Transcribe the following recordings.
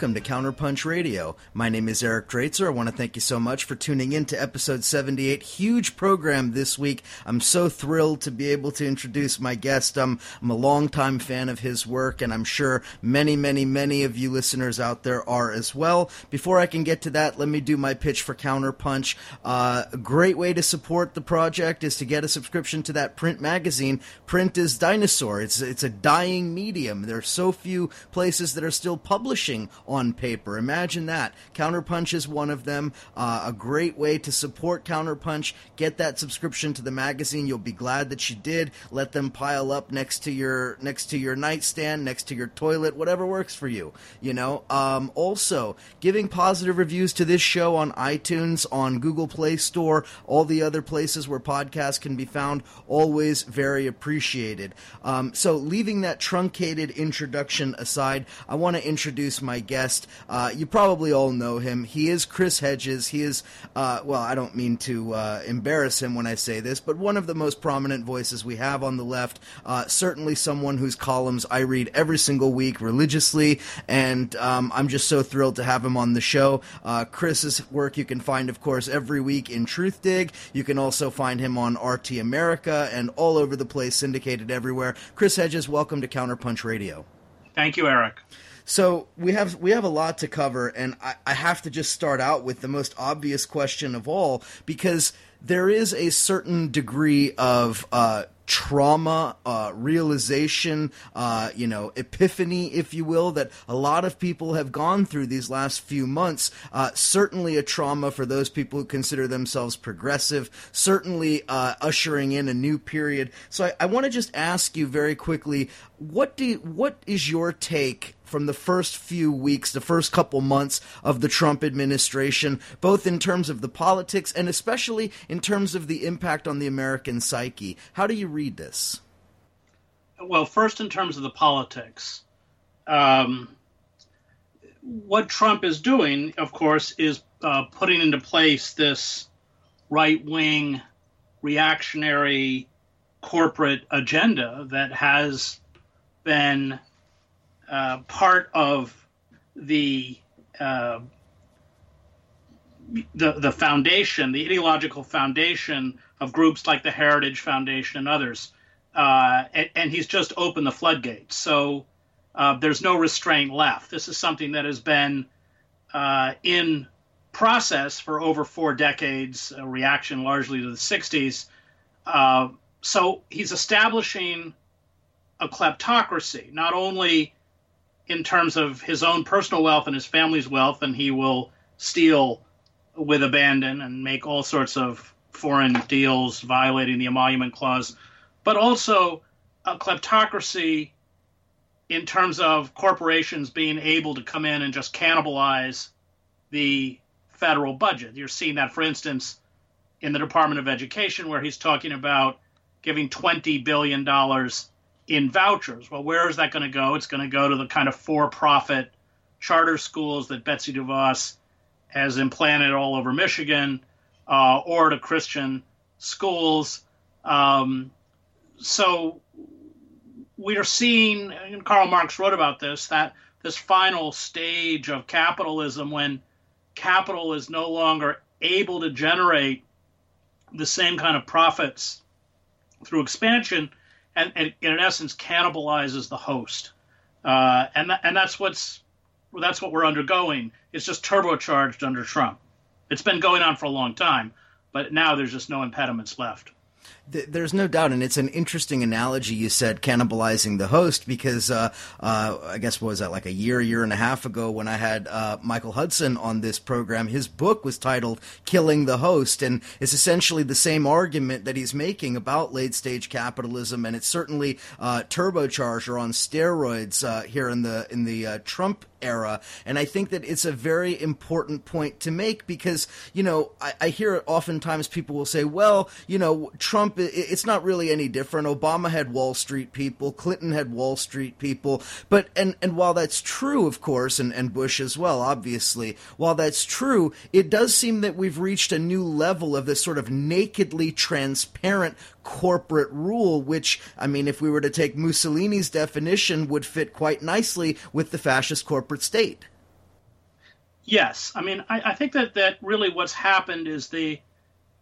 welcome to Counterpunch Radio. My name is Eric Draitser. I want to thank you so much for tuning in to episode 78. Huge program this week. I'm so thrilled to be able to introduce my guest. I'm, I'm a longtime fan of his work, and I'm sure many, many, many of you listeners out there are as well. Before I can get to that, let me do my pitch for Counterpunch. Uh, a great way to support the project is to get a subscription to that print magazine. Print is dinosaur. It's, it's a dying medium. There are so few places that are still publishing on paper. Imagine that. Counterpunch is one of them. Uh, a great way to support Counterpunch. Get that subscription to the magazine. You'll be glad that you did. Let them pile up next to your next to your nightstand, next to your toilet, whatever works for you. You know. Um, also, giving positive reviews to this show on iTunes, on Google Play Store, all the other places where podcasts can be found. Always very appreciated. Um, so, leaving that truncated introduction aside, I want to introduce my guest. Uh, you probably all know him. He is Chris Hedges. He is, uh, well, I don't mean to uh, embarrass him when I say this, but one of the most prominent voices we have on the left. Uh, certainly someone whose columns I read every single week religiously, and um, I'm just so thrilled to have him on the show. Uh, Chris's work you can find, of course, every week in Truthdig. You can also find him on RT America and all over the place, syndicated everywhere. Chris Hedges, welcome to Counterpunch Radio. Thank you, Eric. So we have we have a lot to cover, and I, I, have to just start out with the most obvious question of all, because there is a certain degree of uh, trauma, uh, realization, uh, you know, epiphany, if you will, that a lot of people have gone through these last few months. Uh, certainly a trauma for those people who consider themselves progressive, certainly uh, ushering in a new period. So I, I want to just ask you very quickly what do what is your take from the first few weeks, the first couple months of the Trump administration, both in terms of the politics and especially in terms of the impact on the American psyche. How do you read this? Well, first, in terms of the politics, um, what Trump is doing, of course, is uh, putting into place this right wing, reactionary corporate agenda that has been uh, part of the uh, the the foundation, the ideological foundation of groups like the Heritage Foundation and others, uh, and, and, he's just opened the floodgates. So uh, there's no restraint left. This is something that has been uh, in process for over four decades, a reaction largely to the '60s. so he's establishing a kleptocracy, not only in terms of his own personal wealth and his family's wealth, and he will steal with abandon and make all sorts of foreign deals violating the emolument clause, but also a kleptocracy in terms of corporations being able to come in and just cannibalize the federal budget. You're seeing that, for instance, in the Department of Education, where he's talking about giving $20 billion in vouchers. Well, where is that going to go? It's going to go to the kind of for-profit charter schools that Betsy DeVos has implanted all over Michigan, uh, or to Christian schools. Um, so we are seeing, and Karl Marx wrote about this, that this final stage of capitalism when capital is no longer able to generate the same kind of profits through expansion and, and in essence cannibalizes the host. Uh, and and that's what's that's what we're undergoing. It's just turbocharged under Trump. It's been going on for a long time, but now there's just no impediments left. There's no doubt, and it's an interesting analogy you said, cannibalizing the host, because uh, uh, I guess what was that like a year, year and a half ago when I had uh, Michael Hudson on this program. His book was titled "Killing the Host," and it's essentially the same argument that he's making about late stage capitalism, and it's certainly uh, turbocharged or on steroids uh, here in the in the uh, Trump era. And I think that it's a very important point to make because, you know, I, I hear oftentimes people will say, well, you know, Trump, it's not really any different. Obama had Wall Street people, Clinton had Wall Street people. But, and, and while that's true, of course, and, and Bush as well, obviously, while that's true, it does seem that we've reached a new level of this sort of nakedly transparent corporate rule, which, I mean, if we were to take Mussolini's definition, would fit quite nicely with the fascist corporate state. Yes, I mean, I, I, think that that really what's happened is the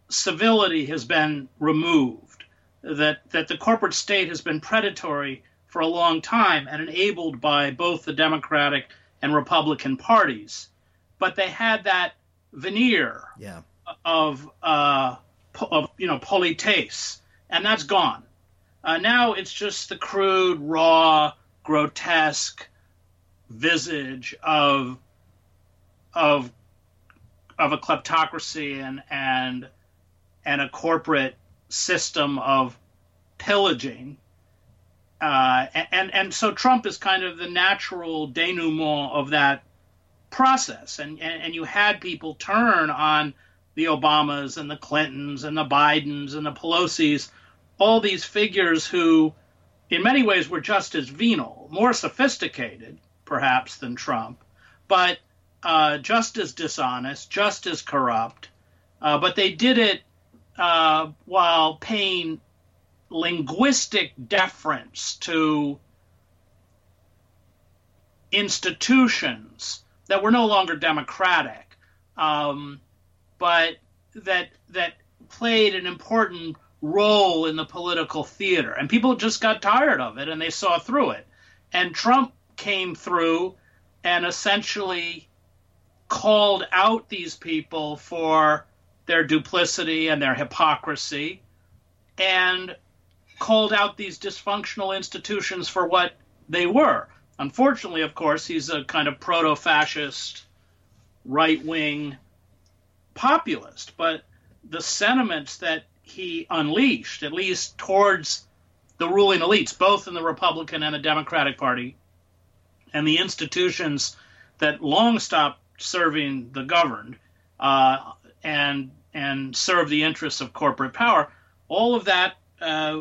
civility has been removed. That that the corporate state has been predatory for a long time and enabled by both the Democratic and Republican parties, but they had that veneer yeah. of uh, of you know politesse, and that's gone. Uh, now it's just the crude, raw, grotesque visage of of of a kleptocracy and and and a corporate system of pillaging. Uh, and and so Trump is kind of the natural denouement of that process, and, and and you had people turn on the Obamas and the Clintons and the Bidens and the Pelosi's, all these figures who, in many ways, were just as venal, more sophisticated, perhaps, than Trump, but uh, just as dishonest, just as corrupt. Uh, but they did it uh, while paying linguistic deference to institutions that were no longer democratic, um, but that that played an important role in the political theater. And people just got tired of it and they saw through it. And Trump came through and essentially called out these people for their duplicity and their hypocrisy and called out these dysfunctional institutions for what they were. Unfortunately, of course, he's a kind of proto fascist, right wing populist, but the sentiments that he unleashed, at least towards the ruling elites, both in the Republican and the Democratic Party, and the institutions that long stopped serving the governed uh, and and serve the interests of corporate power, all of that uh,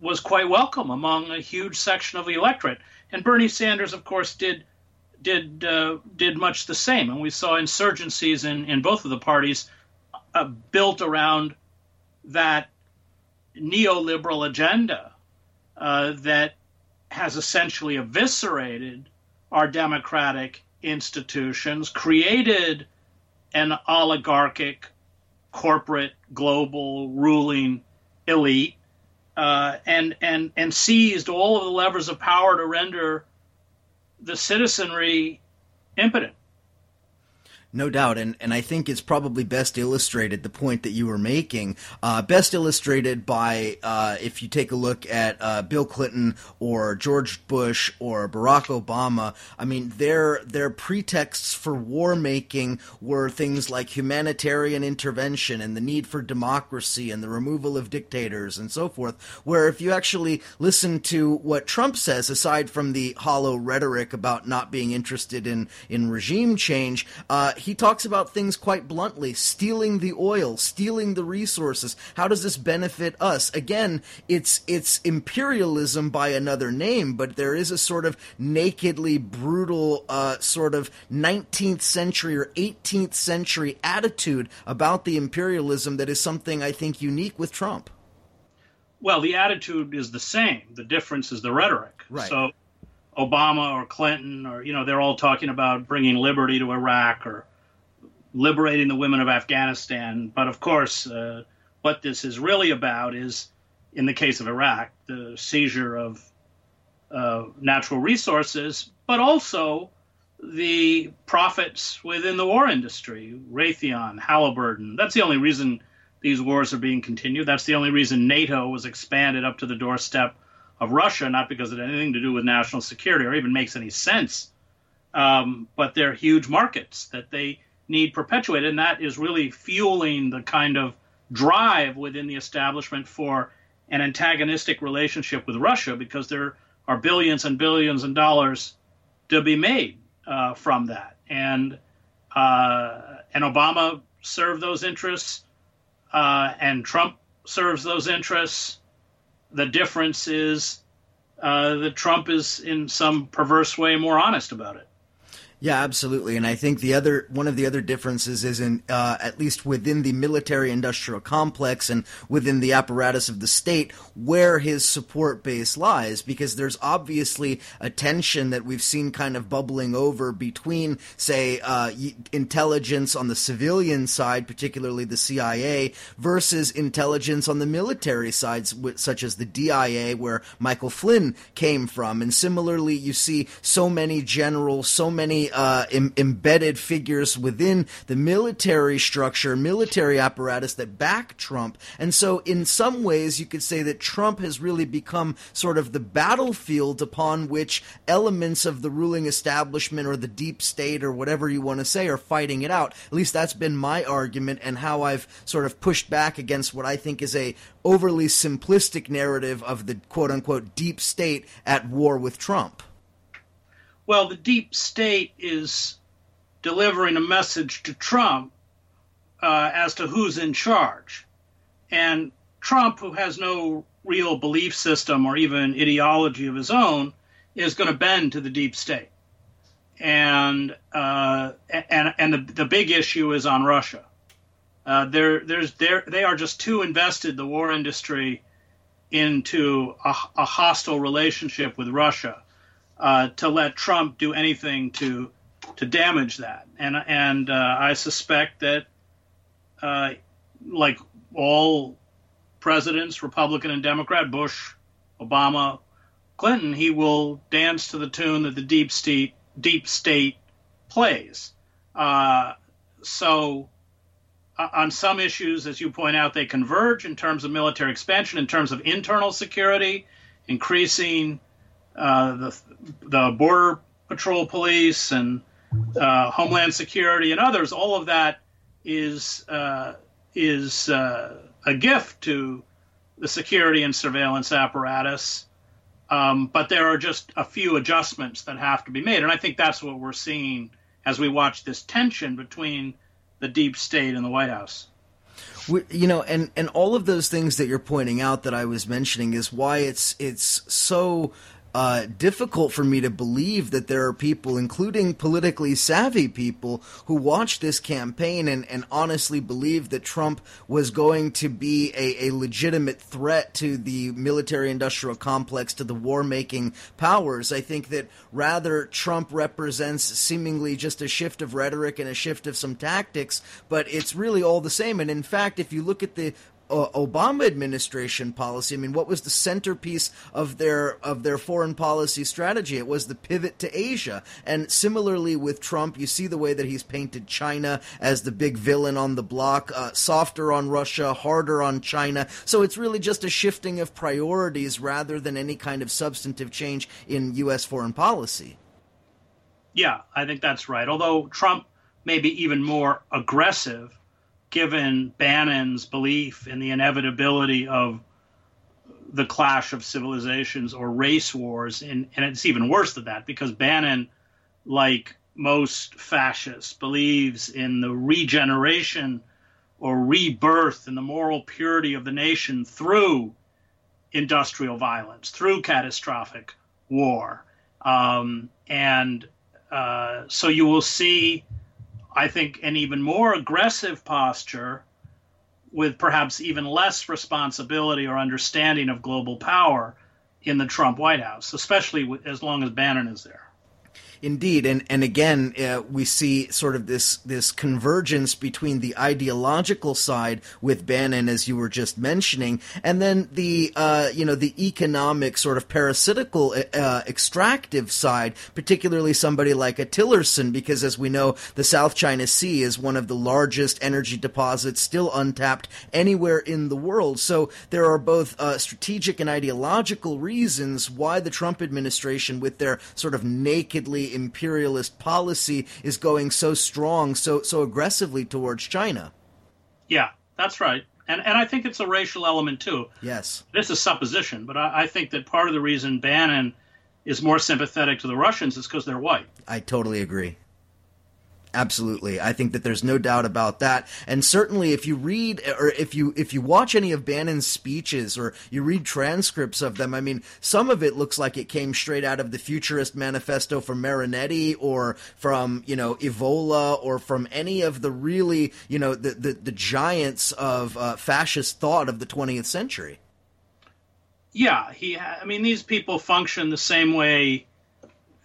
was quite welcome among a huge section of the electorate. And Bernie Sanders, of course, did did uh, did much the same. And we saw insurgencies in, in both of the parties uh, built around that neoliberal agenda uh, that has essentially eviscerated our democratic institutions, created an oligarchic, corporate, global ruling elite, uh, and and and seized all of the levers of power to render the citizenry impotent. No doubt, and, and I think it's probably best illustrated the point that you were making. Uh, best illustrated by uh, if you take a look at uh, Bill Clinton or George Bush or Barack Obama. I mean, their their pretexts for war making were things like humanitarian intervention and the need for democracy and the removal of dictators and so forth. Where if you actually listen to what Trump says, aside from the hollow rhetoric about not being interested in in regime change uh, he talks about things quite bluntly stealing the oil, stealing the resources. How does this benefit us? Again, it's it's imperialism by another name, but there is a sort of nakedly brutal uh, sort of 19th century or 18th century attitude about the imperialism that is something I think unique with Trump. Well, the attitude is the same. The difference is the rhetoric. Right. So Obama or Clinton or you know they're all talking about bringing liberty to Iraq or liberating the women of Afghanistan. But of course, uh, what this is really about is, in the case of Iraq, the seizure of uh, natural resources, but also the profits within the war industry, Raytheon, Halliburton. That's the only reason these wars are being continued. That's the only reason NATO was expanded up to the doorstep of Russia, not because it had anything to do with national security or even makes any sense. Um, but they're huge markets that they need perpetuated, and that is really fueling the kind of drive within the establishment for an antagonistic relationship with Russia because there are billions and billions of dollars to be made uh, from that. And uh, and Obama served those interests, uh, and Trump serves those interests. The difference is uh, that Trump is, in some perverse way, more honest about it. Yeah, absolutely. And I think the other one of the other differences is in uh, at least within the military-industrial complex and within the apparatus of the state where his support base lies, because there's obviously a tension that we've seen kind of bubbling over between, say, uh, intelligence on the civilian side, particularly the CIA, versus intelligence on the military sides, such as the DIA, where Michael Flynn came from. And similarly, you see so many generals, so many uh, Im- embedded figures within the military structure, military apparatus that back Trump. And so, in some ways, you could say that Trump has really become sort of the battlefield upon which elements of the ruling establishment or the deep state or whatever you want to say are fighting it out. At least that's been my argument and how I've sort of pushed back against what I think is a overly simplistic narrative of the quote unquote deep state at war with Trump. Well, the deep state is delivering a message to Trump uh, as to who's in charge. And Trump, who has no real belief system or even ideology of his own, is going to bend to the deep state. And uh, and and the the big issue is on Russia. Uh, there there's there they are just too invested the war industry into a, a hostile relationship with Russia uh, to let Trump do anything to to damage that. And and uh, I suspect that, uh, like all presidents, Republican and Democrat, Bush, Obama, Clinton, he will dance to the tune that the deep state deep state plays. Uh, so. Uh, on some issues, as you point out, they converge in terms of military expansion, in terms of internal security, increasing uh, the the border patrol police and uh, Homeland Security and others. All of that is uh, is uh, a gift to the security and surveillance apparatus. Um, but there are just a few adjustments that have to be made, and I think that's what we're seeing as we watch this tension between the deep state and the White House you know and and all of those things that you're pointing out that I was mentioning is why it's it's so uh, difficult for me to believe that there are people, including politically savvy people, who watched this campaign and, and honestly believed that Trump was going to be a, a legitimate threat to the military industrial complex, to the war making powers. I think that rather Trump represents seemingly just a shift of rhetoric and a shift of some tactics, but it's really all the same. And in fact, if you look at the Obama administration policy. I mean, what was the centerpiece of their of their foreign policy strategy? It was the pivot to Asia. And similarly with Trump, you see the way that he's painted China as the big villain on the block, uh, softer on Russia, harder on China. So it's really just a shifting of priorities rather than any kind of substantive change in U.S. foreign policy. Yeah, I think that's right. Although Trump may be even more aggressive given Bannon's belief in the inevitability of the clash of civilizations or race wars, and, and it's even worse than that because Bannon, like most fascists, believes in the regeneration or rebirth in the moral purity of the nation through industrial violence, through catastrophic war. Um, and uh, so you will see I think, an even more aggressive posture with perhaps even less responsibility or understanding of global power in the Trump White House, especially as long as Bannon is there. Indeed, and and again, uh, we see sort of this this convergence between the ideological side with Bannon, as you were just mentioning, and then the uh, you know the economic sort of parasitical uh, extractive side, particularly somebody like a Tillerson, because as we know, the South China Sea is one of the largest energy deposits still untapped anywhere in the world. So there are both uh, strategic and ideological reasons why the Trump administration, with their sort of nakedly imperialist policy is going so strong, so so aggressively towards China. Yeah, that's right. And and I think it's a racial element too. Yes. This is supposition, but I, I think that part of the reason Bannon is more sympathetic to the Russians is because they're white. I totally agree. Absolutely. I think that there's no doubt about that. And certainly if you read or if you if you watch any of Bannon's speeches or you read transcripts of them, I mean, some of it looks like it came straight out of the Futurist Manifesto from Marinetti or from, you know, Evola or from any of the really, you know, the the, the giants of uh, fascist thought of the 20th century. Yeah, he I mean these people function the same way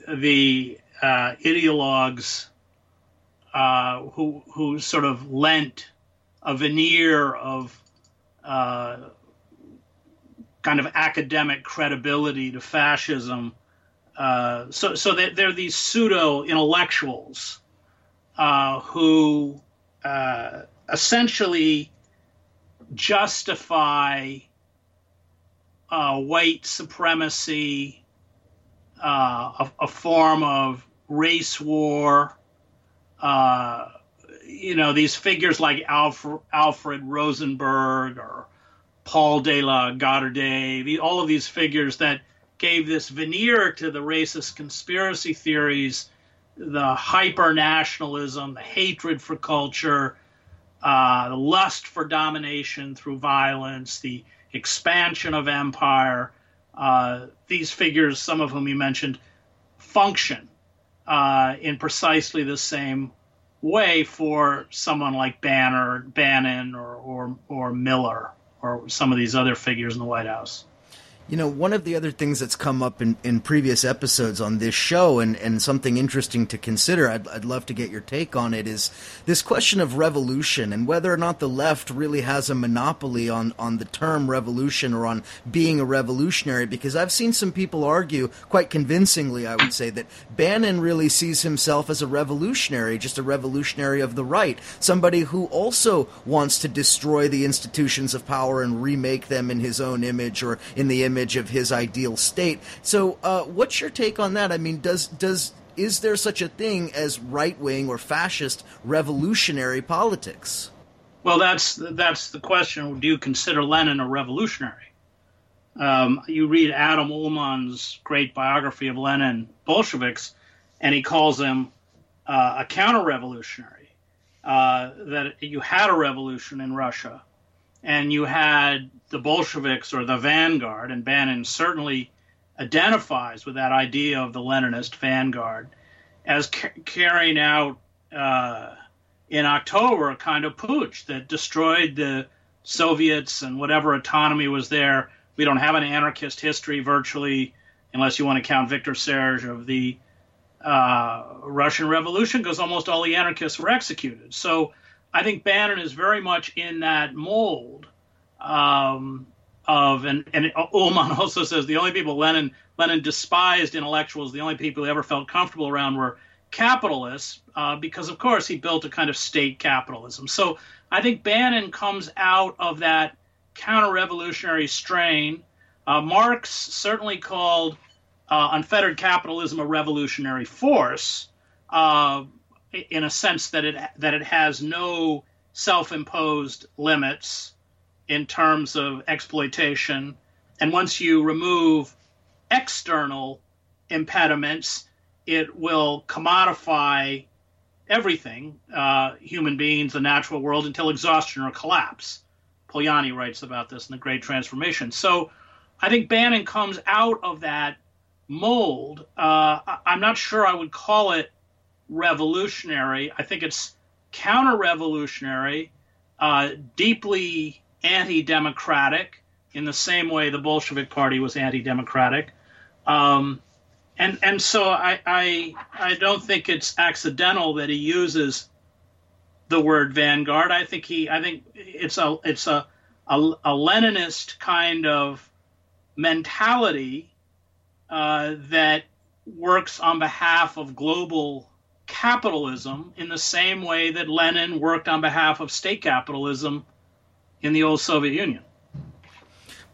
the uh, ideologues uh, who who sort of lent a veneer of uh, kind of academic credibility to fascism. Uh, so so they, they're these pseudo intellectuals uh, who uh, essentially justify white supremacy, a, a form of race war, uh, you know, these figures like Alfred, Alfred Rosenberg or Paul de Lagarde, all of these figures that gave this veneer to the racist conspiracy theories, the hyper nationalism, the hatred for culture, uh, the lust for domination through violence, the expansion of empire. Uh, these figures, some of whom you mentioned, function uh, in precisely the same way for someone like Banner, Bannon, or, or or Miller, or some of these other figures in the White House. You know, one of the other things that's come up in, in previous episodes on this show, and, and something interesting to consider, I'd, I'd love to get your take on it, is this question of revolution and whether or not the left really has a monopoly on, on the term revolution or on being a revolutionary. Because I've seen some people argue, quite convincingly, I would say, that Bannon really sees himself as a revolutionary, just a revolutionary of the right, somebody who also wants to destroy the institutions of power and remake them in his own image or in the image image of his ideal state. So, uh, what's your take on that? I mean, does does is there such a thing as right wing or fascist revolutionary politics? Well, that's that's the question. Do you consider Lenin a revolutionary? Um, you read Adam Ulam's great biography of Lenin, Bolsheviks, and he calls him uh, a counter-revolutionary. Uh, that you had a revolution in Russia, and you had the Bolsheviks or the vanguard, and Bannon certainly identifies with that idea of the Leninist vanguard as ca- carrying out uh, in October a kind of putsch that destroyed the Soviets and whatever autonomy was there. We don't have an anarchist history virtually, unless you want to count Victor Serge of the uh, Russian Revolution, because almost all the anarchists were executed. So I think Bannon is very much in that mold um, of and and Ulam also says the only people Lenin Lenin despised intellectuals, the only people he ever felt comfortable around were capitalists, uh, because of course he built a kind of state capitalism. So I think Bannon comes out of that counter-revolutionary strain. Uh, Marx certainly called uh, unfettered capitalism a revolutionary force, uh, in a sense that it that it has no self-imposed limits in terms of exploitation. And once you remove external impediments, it will commodify everything, uh, human beings, the natural world, until exhaustion or collapse. Polanyi writes about this in The Great Transformation. So I think Bannon comes out of that mold. Uh, I'm not sure I would call it revolutionary. I think it's counter revolutionary, uh, deeply anti democratic in the same way the Bolshevik Party was anti democratic. Um, and, and so I, I, I don't think it's accidental that he uses the word vanguard. I think he I think it's a it's a a, a Leninist kind of mentality uh, that works on behalf of global capitalism in the same way that Lenin worked on behalf of state capitalism in the old Soviet Union.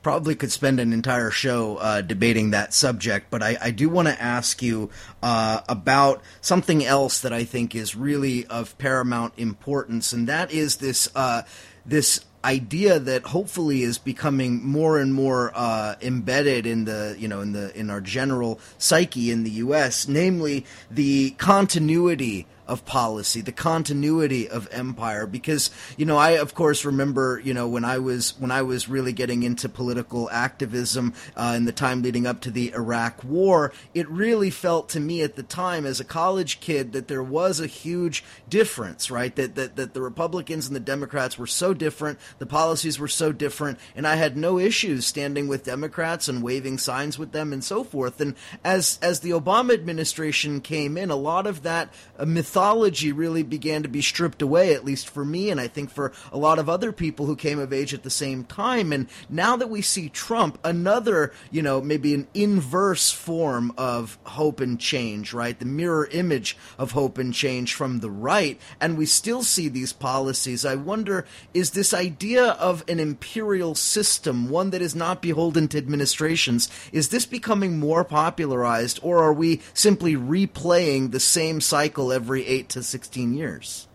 Probably could spend an entire show uh, debating that subject, but I, I do want to ask you uh, about something else that I think is really of paramount importance, and that is this uh, this idea that hopefully is becoming more and more uh, embedded in the you know in the in our general psyche in the U.S., namely the continuity of policy, the continuity of empire. Because you know, I of course remember you know when I was when I was really getting into political activism uh, in the time leading up to the Iraq War, it really felt to me at the time as a college kid that there was a huge difference, right? That that that the Republicans and the Democrats were so different, the policies were so different, and I had no issues standing with Democrats and waving signs with them and so forth. And as as the Obama administration came in, a lot of that uh, mythology really began to be stripped away, at least for me, and I think for a lot of other people who came of age at the same time. And now that we see Trump, another, you know, maybe an inverse form of hope and change, right? The mirror image of hope and change from the right, and we still see these policies. I wonder, is this idea of an imperial system one that is not beholden to administrations? Is this becoming more popularized, or are we simply replaying the same cycle every 8 to 16 years?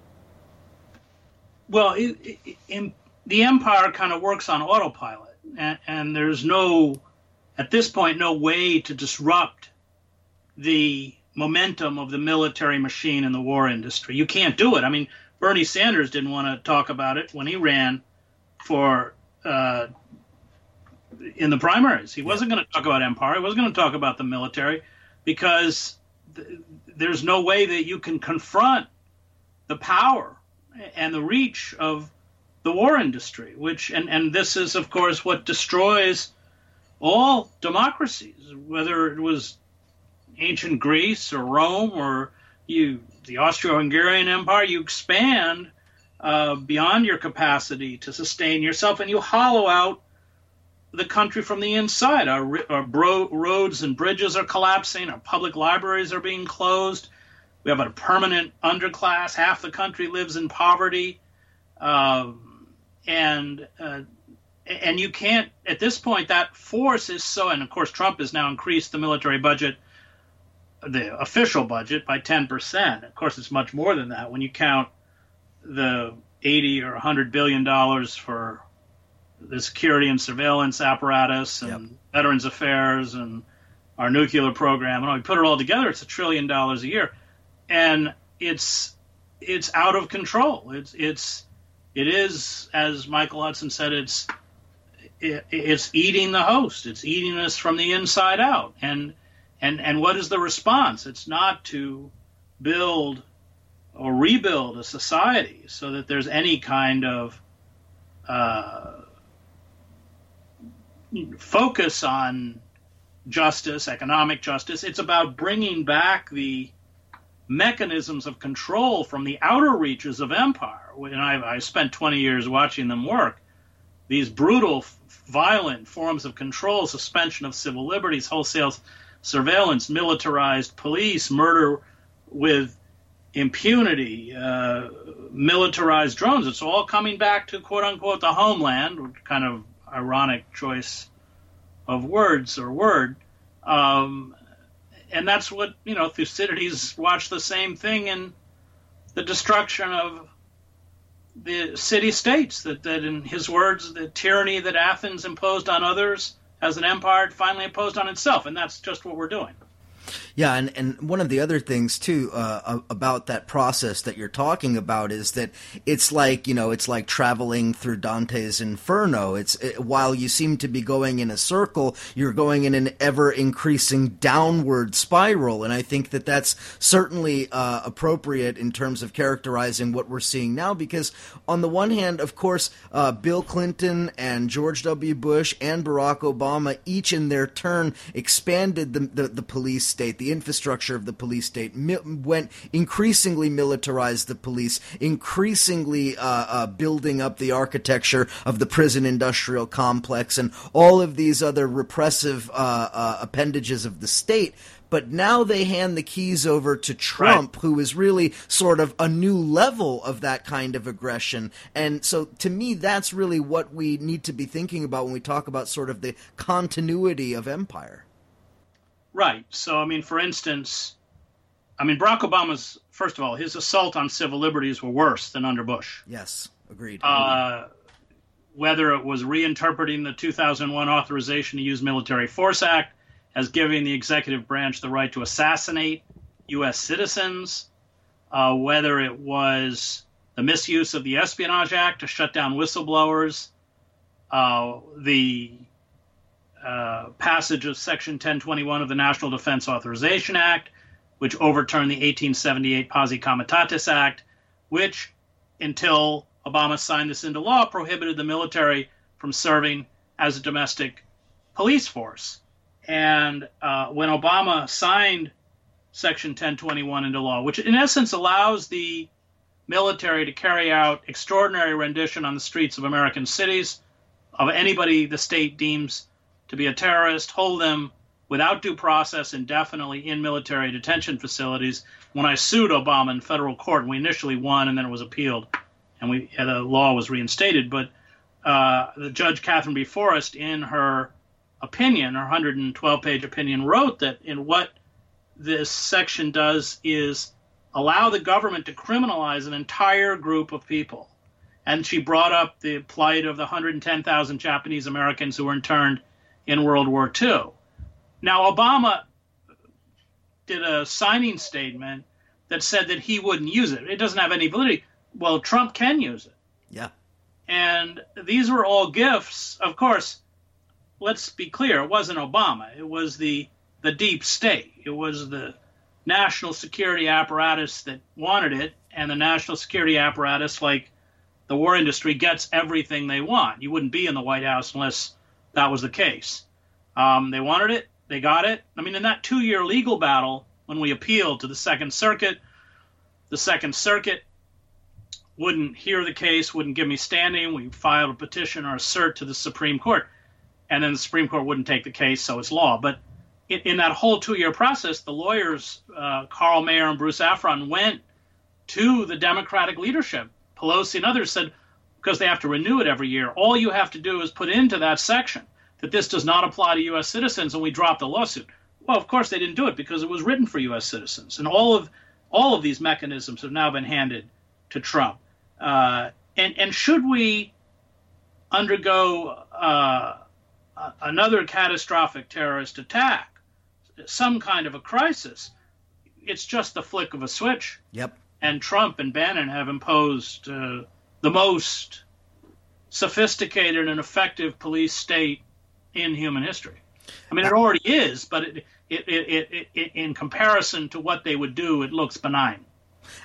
Well, it, it, in, the empire kind of works on autopilot, and, and there's no, at this point, no way to disrupt the momentum of the military machine and the war industry. You can't do it. I mean, Bernie Sanders didn't want to talk about it when he ran for uh, in the primaries. He wasn't going to talk about empire. He wasn't going to talk about the military because th- there's no way that you can confront the power and the reach of the war industry, which and, and this is of course what destroys all democracies, whether it was ancient Greece or Rome or you the Austro-Hungarian Empire, you expand uh, beyond your capacity to sustain yourself, and you hollow out the country from the inside. Our, our bro- roads and bridges are collapsing. Our public libraries are being closed. We have a permanent underclass. Half the country lives in poverty, um, and uh, and you can't at this point. That force is so, and of course, Trump has now increased the military budget, the official budget, by ten percent. Of course, it's much more than that when you count the eighty or hundred billion dollars for the security and surveillance apparatus and yep. Veterans Affairs and our nuclear program, and we put it all together, it's a trillion dollars a year and it's it's out of control. It's it's it is as Michael Hudson said. It's it, it's eating the host. It's eating us from the inside out. And and and what is the response? It's not to build or rebuild a society so that there's any kind of uh, focus on justice, economic justice. It's about bringing back the mechanisms of control from the outer reaches of empire. And I, I spent 20 years watching them work. These brutal, violent forms of control, suspension of civil liberties, wholesale surveillance, militarized police, murder with impunity, uh, militarized drones. It's all coming back to quote unquote the homeland, kind of ironic choice of words or word. Um, and that's what you know. Thucydides watched the same thing in the destruction of the city states. That, that in his words, the tyranny that Athens imposed on others as an empire finally imposed on itself, and that's just what we're doing. Yeah, and, and one of the other things too uh, about that process that you're talking about is that it's like you know it's like traveling through Dante's Inferno. It's it, while you seem to be going in a circle, you're going in an ever increasing downward spiral, and I think that that's certainly uh, appropriate in terms of characterizing what we're seeing now. Because on the one hand, of course, uh, Bill Clinton and George W. Bush and Barack Obama each in their turn expanded the the, the police state the infrastructure of the police state, mi- went increasingly militarized the police, increasingly uh, uh, building up the architecture of the prison industrial complex, and all of these other repressive uh, uh appendages of the state but now they hand the keys over to Trump, right. who is really sort of a new level of that kind of aggression. And so to me, that's really what we need to be thinking about when we talk about sort of the continuity of empire. Right. So, I mean, for instance, I mean, Barack Obama's, first of all, his assault on civil liberties were worse than under Bush. Yes, agreed. Uh, whether it was reinterpreting the 2001 Authorization to Use Military Force Act as giving the executive branch the right to assassinate U.S. citizens, uh, whether it was the misuse of the Espionage Act to shut down whistleblowers, uh, the uh, passage of Section 1021 of the National Defense Authorization Act, which overturned the 1878 Posse Comitatus Act, which, until Obama signed this into law, prohibited the military from serving as a domestic police force. And uh, when Obama signed Section 1021 into law, which in essence allows the military to carry out extraordinary rendition on the streets of American cities of anybody the state deems to be a terrorist, hold them without due process indefinitely in military detention facilities. When I sued Obama in federal court, we initially won and then it was appealed, and we the law was reinstated. But uh, the judge Katherine B. Forrest, in her opinion, her 112-page opinion, wrote that in what this section does is allow the government to criminalize an entire group of people. And she brought up the plight of the 110,000 Japanese Americans who were interned in World War II. Now, Obama did a signing statement that said that he wouldn't use it. It doesn't have any validity. Well, Trump can use it. Yeah. And these were all gifts. Of course, let's be clear, it wasn't Obama. It was the the deep state. It was the national security apparatus that wanted it, and the national security apparatus, like the war industry, gets everything they want. You wouldn't be in the White House unless that was the case. Um, they wanted it, they got it. I mean, in that two year legal battle, when we appealed to the Second Circuit, the Second Circuit wouldn't hear the case, wouldn't give me standing. We filed a petition or a cert to the Supreme Court, and then the Supreme Court wouldn't take the case, so it's law. But in, in that whole two year process, the lawyers, uh, Carl Mayer and Bruce Afran, went to the Democratic leadership. Pelosi and others said, because they have to renew it every year, all you have to do is put into that section that this does not apply to U.S. citizens, and we drop the lawsuit. Well, of course they didn't do it because it was written for U.S. citizens, and all of all of these mechanisms have now been handed to Trump. Uh, and and should we undergo uh, another catastrophic terrorist attack, some kind of a crisis, it's just the flick of a switch. Yep. And Trump and Bannon have imposed uh, the most sophisticated and effective police state in human history. I mean, it already is, but it, it, it, it, in comparison to what they would do, it looks benign.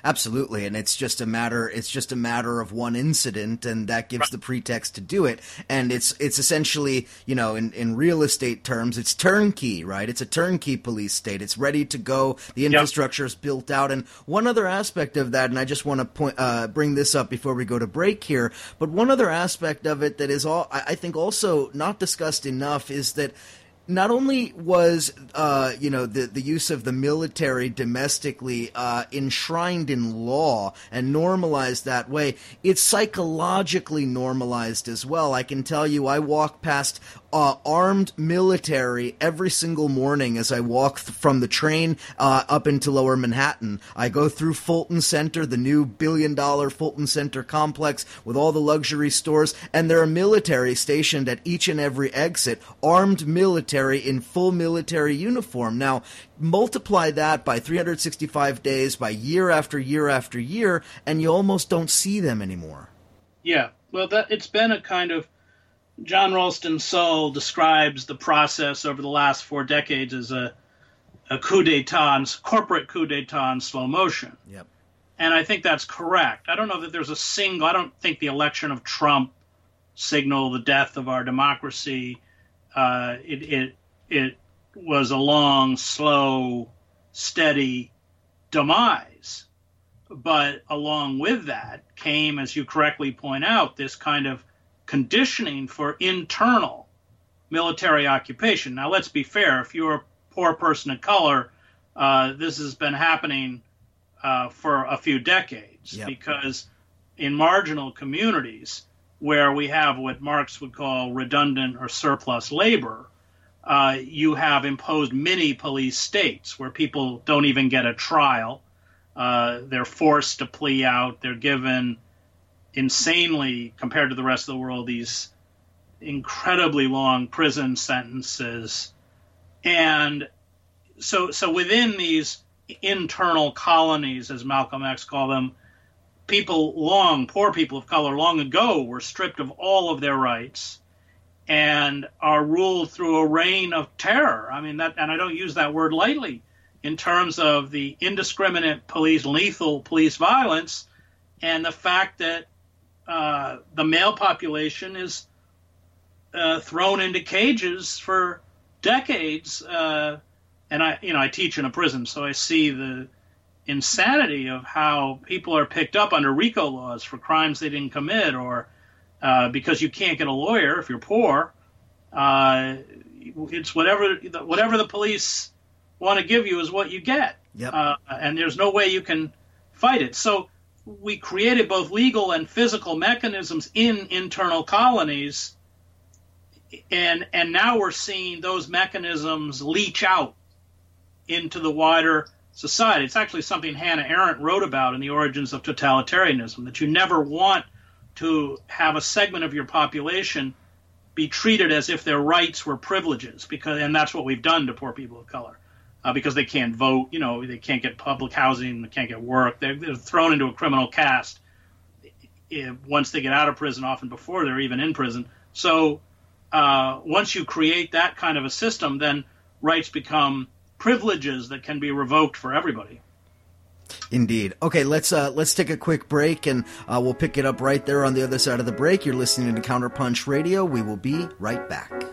Absolutely, and it's just a matter it's just a matter of one incident and that gives right. the pretext to do it. And it's it's essentially, you know, in, in real estate terms, it's turnkey, right? It's a turnkey police state. It's ready to go. The infrastructure yep. is built out. And one other aspect of that, and I just want to point uh, bring this up before we go to break here, but one other aspect of it that is all I think also not discussed enough is that not only was uh, you know the the use of the military domestically uh, enshrined in law and normalized that way, it's psychologically normalized as well. I can tell you, I walk past uh, armed military every single morning as I walk th- from the train uh, up into Lower Manhattan. I go through Fulton Center, the new billion dollar Fulton Center complex with all the luxury stores, and there are military stationed at each and every exit, armed military in full military uniform. Now, multiply that by 365 days, by year after year after year, and you almost don't see them anymore. Yeah, well, that it's been a kind of John Ralston Saul describes the process over the last four decades as a, a coup d'etat, corporate coup d'etat in slow motion. Yep. And I think that's correct. I don't know that there's a single, I don't think the election of Trump signaled the death of our democracy. Uh, it, it, it was a long, slow, steady demise. But along with that came, as you correctly point out, this kind of conditioning for internal military occupation. Now, let's be fair. If you're a poor person of color, uh, this has been happening uh, for a few decades yep. because in marginal communities where we have what Marx would call redundant or surplus labor, uh, you have imposed mini police states where people don't even get a trial. Uh, they're forced to plea out. They're given insanely compared to the rest of the world these incredibly long prison sentences and so so within these internal colonies, as Malcolm X called them, people long, poor people of color long ago were stripped of all of their rights and are ruled through a reign of terror. I mean that, and I don't use that word lightly in terms of the indiscriminate police, lethal police violence, and the fact that uh, the male population is uh, thrown into cages for decades. Uh, and I, you know, I teach in a prison, so I see the insanity of how people are picked up under RICO laws for crimes they didn't commit, or uh, because you can't get a lawyer if you're poor. Uh, it's whatever whatever the police want to give you is what you get, yep. uh, and there's no way you can fight it. So we created both legal and physical mechanisms in internal colonies, and and now we're seeing those mechanisms leach out into the wider society. It's actually something Hannah Arendt wrote about in The Origins of Totalitarianism that you never want to have a segment of your population be treated as if their rights were privileges because and that's what we've done to poor people of color uh, because they can't vote you know they can't get public housing they can't get work they're, they're thrown into a criminal caste if, once they get out of prison often before they're even in prison so uh, once you create that kind of a system then rights become privileges that can be revoked for everybody. Indeed. Okay, let's uh, let's take a quick break, and uh, we'll pick it up right there on the other side of the break. You're listening to Counterpunch Radio. We will be right back.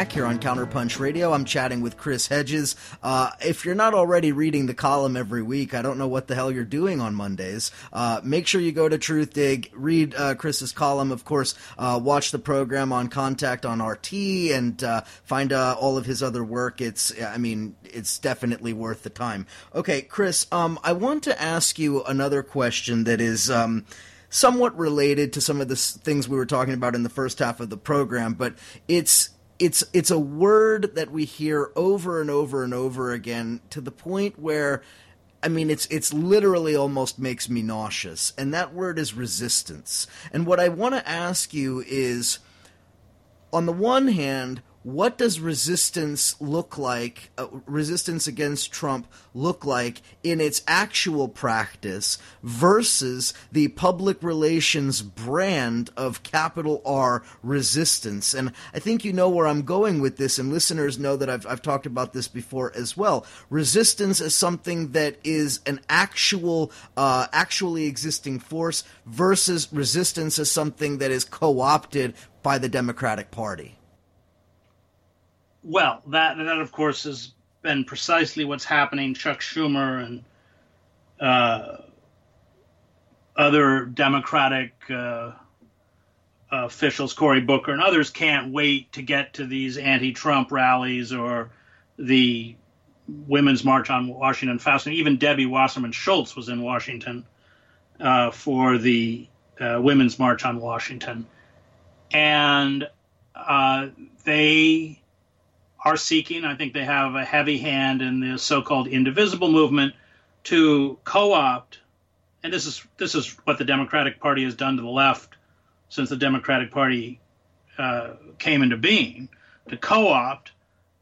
Punch Radio. I'm chatting with Chris Hedges. Uh, if you're not already reading the column every week, I don't know what the hell you're doing on Mondays. Uh, make sure you go to Truthdig, read uh, Chris's column, of course, uh, watch the program on Contact on RT, and uh, find uh, all of his other work. It's, I mean, it's definitely worth the time. Okay, Chris, um, I want to ask you another question that is. Um, somewhat related to some of the things we were talking about in the first half of the program, but it's it's it's a word that we hear over and over and over again to the point where I mean it's it's literally almost makes me nauseous and that word is resistance. And what I want to ask you is on the one hand, what does resistance look like, uh, resistance against Trump look like in its actual practice versus the public relations brand of capital R resistance? And I think you know where I'm going with this, and listeners know that I've, I've talked about this before as well. Resistance is something that is an actual, uh, actually existing force versus resistance as something that is co opted by the Democratic Party. Well, that that of course has been precisely what's happening. Chuck Schumer and uh, other Democratic uh, officials, Cory Booker and others, can't wait to get to these anti-Trump rallies or the Women's March on Washington. Even Debbie Wasserman Schultz was in Washington uh, for the uh, Women's March on Washington, and uh, they are seeking, I think they have a heavy hand in the so-called indivisible movement to co-opt, and this is this is what the Democratic Party has done to the left since the Democratic Party uh, came into being, to co-opt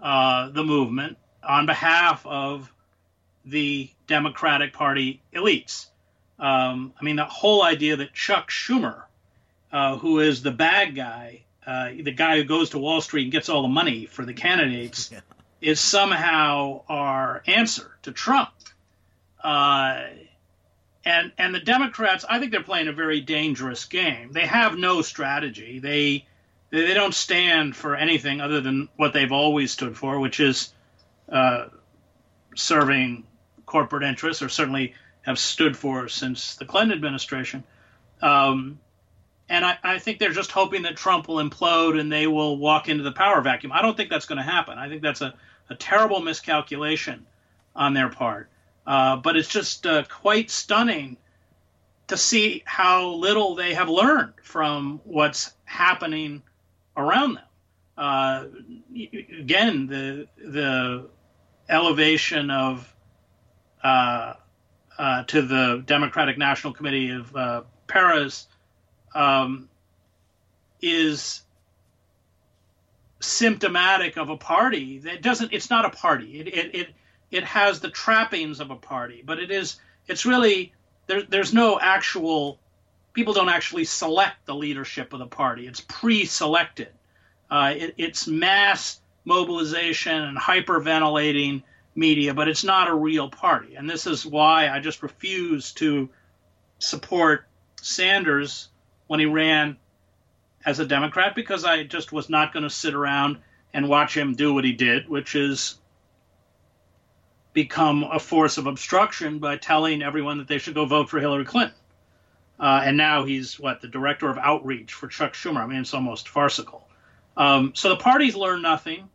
uh, the movement on behalf of the Democratic Party elites. Um, I mean, the whole idea that Chuck Schumer, uh, who is the bad guy uh, the guy who goes to Wall Street and gets all the money for the candidates, yeah. is somehow our answer to Trump. Uh, and and the Democrats, I think they're playing a very dangerous game. They have no strategy. They they don't stand for anything other than what they've always stood for, which is uh, serving corporate interests, or certainly have stood for since the Clinton administration. Um, and I, I, think they're just hoping that Trump will implode and they will walk into the power vacuum. I don't think that's going to happen. I think that's a, a terrible miscalculation on their part. Uh, but it's just uh, quite stunning to see how little they have learned from what's happening around them. Uh, again, the the elevation of uh, uh, to the Democratic National Committee of uh, Perez um, is symptomatic of a party that doesn't it's not a party. It, it it it has the trappings of a party but it is it's really there, there's no actual people don't actually select the leadership of the party. It's pre-selected. Uh, it, it's mass mobilization and hyperventilating media but it's not a real party. And this is why i just refuse to support sanders when he ran as a Democrat because I just was not going to sit around and watch him do what he did, which is become a force of obstruction by telling everyone that they should go vote for Hillary Clinton. Uh, and now he's what the director of outreach for Chuck Schumer. I mean, it's almost farcical. Um, so the parties learn nothing.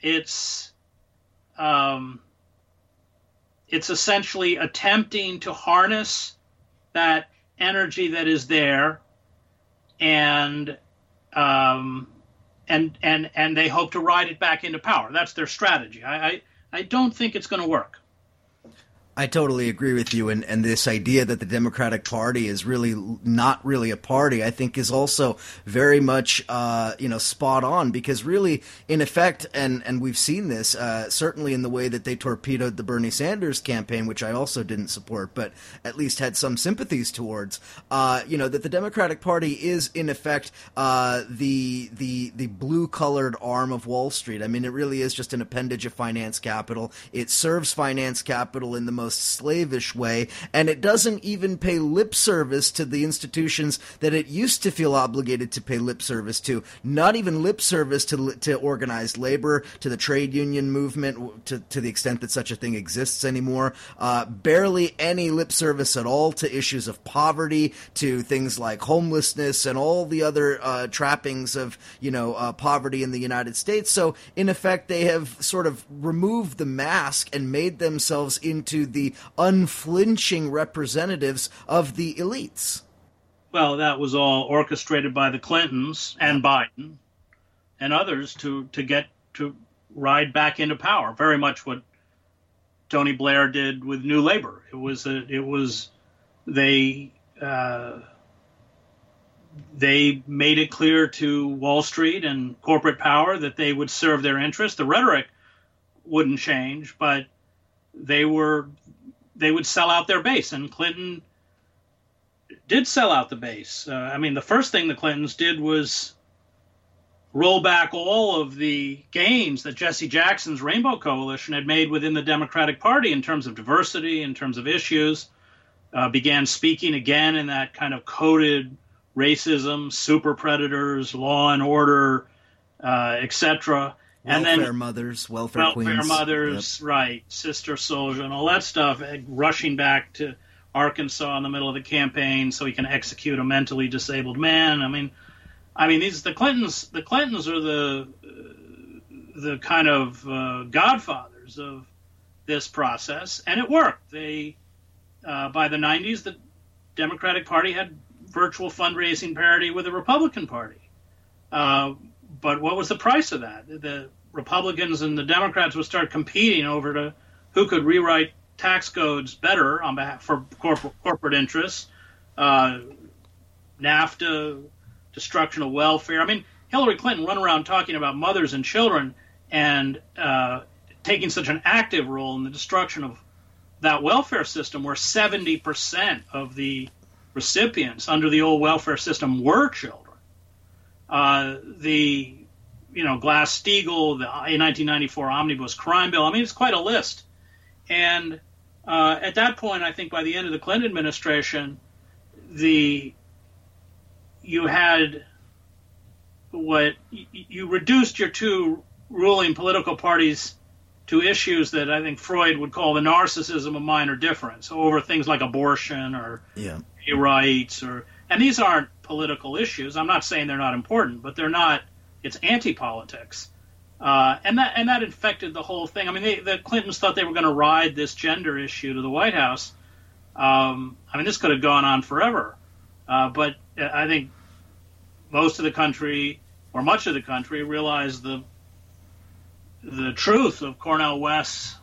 It's um, it's essentially attempting to harness that energy that is there, and um, and and and they hope to ride it back into power. That's their strategy. I I, I don't think it's going to work. I totally agree with you, and, and this idea that the Democratic Party is really not really a party, I think, is also very much uh, you know spot on because really, in effect, and and we've seen this uh, certainly in the way that they torpedoed the Bernie Sanders campaign, which I also didn't support, but at least had some sympathies towards. Uh, you know that the Democratic Party is in effect uh, the the the blue colored arm of Wall Street. I mean, it really is just an appendage of finance capital. It serves finance capital in the slavish way, and it doesn't even pay lip service to the institutions that it used to feel obligated to pay lip service to. Not even lip service to to organized labor, to the trade union movement, to to the extent that such a thing exists anymore. Uh, barely any lip service at all to issues of poverty, to things like homelessness and all the other uh, trappings of you know uh, poverty in the United States. So in effect, they have sort of removed the mask and made themselves into the unflinching representatives of the elites. Well, that was all orchestrated by the Clintons and Biden and others to, to get to ride back into power. Very much what Tony Blair did with New Labor. It was a, it was they uh, they made it clear to Wall Street and corporate power that they would serve their interests. The rhetoric wouldn't change, but they were they would sell out their base, and Clinton did sell out the base. Uh, I mean, the first thing the Clintons did was roll back all of the gains that Jesse Jackson's Rainbow Coalition had made within the Democratic Party in terms of diversity, in terms of issues. Uh, began speaking again in that kind of coded racism, super predators, law and order, uh, etc. And then mothers, welfare, mothers. welfare queens. mothers, yep. right, Sister Souljah, and all that stuff, rushing back to Arkansas in the middle of the campaign so he can execute a mentally disabled man. I mean, I mean these the Clintons. The Clintons are the the kind of uh, godfathers of this process, and it worked. They uh, by the 90s, the Democratic Party had virtual fundraising parity with the Republican Party. Uh, but what was the price of that? The Republicans and the Democrats would start competing over to who could rewrite tax codes better on behalf for corporate, corporate interests. Uh, NAFTA, destruction of welfare. I mean, Hillary Clinton run around talking about mothers and children and uh, taking such an active role in the destruction of that welfare system, where 70% of the recipients under the old welfare system were children. Uh, the you know Glass Steagall, the 1994 omnibus crime bill. I mean, it's quite a list. And uh, at that point, I think by the end of the Clinton administration, the you had what you reduced your two ruling political parties to issues that I think Freud would call the narcissism of minor difference over things like abortion or yeah. rights or and these aren't political issues. I'm not saying they're not important, but they're not. It's anti-politics, uh, and that and that infected the whole thing. I mean, they, the Clintons thought they were going to ride this gender issue to the White House. Um, I mean, this could have gone on forever, uh, but I think most of the country or much of the country realized the the truth of Cornel West's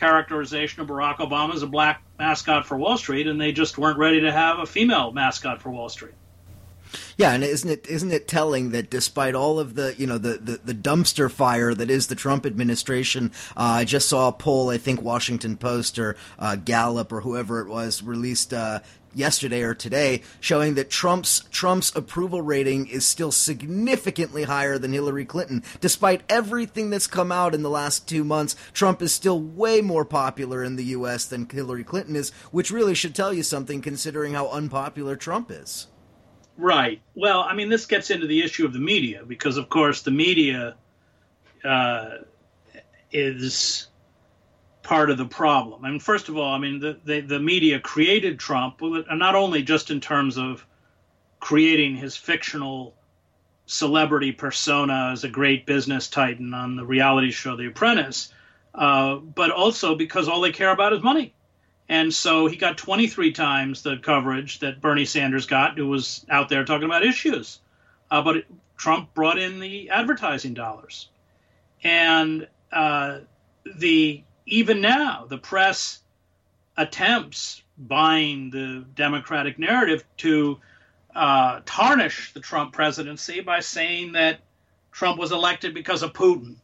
characterization of Barack Obama as a black mascot for Wall Street, and they just weren't ready to have a female mascot for Wall Street. Yeah, and isn't it isn't it telling that despite all of the you know the, the, the dumpster fire that is the Trump administration, uh, I just saw a poll I think Washington Post or uh, Gallup or whoever it was released uh, yesterday or today showing that Trump's Trump's approval rating is still significantly higher than Hillary Clinton. Despite everything that's come out in the last 2 months, Trump is still way more popular in the US than Hillary Clinton is, which really should tell you something considering how unpopular Trump is. Right. Well, I mean this gets into the issue of the media because of course the media uh, is part of the problem. I mean, first of all, I mean, the, the, the media created Trump, not only just in terms of creating his fictional celebrity persona as a great business titan on the reality show The Apprentice, uh, but also because all they care about is money. And so he got 23 times the coverage that Bernie Sanders got, who was out there talking about issues. Uh, but Trump brought in the advertising dollars. And uh, the even now, the press attempts buying the Democratic narrative to uh, tarnish the Trump presidency by saying that Trump was elected because of Putin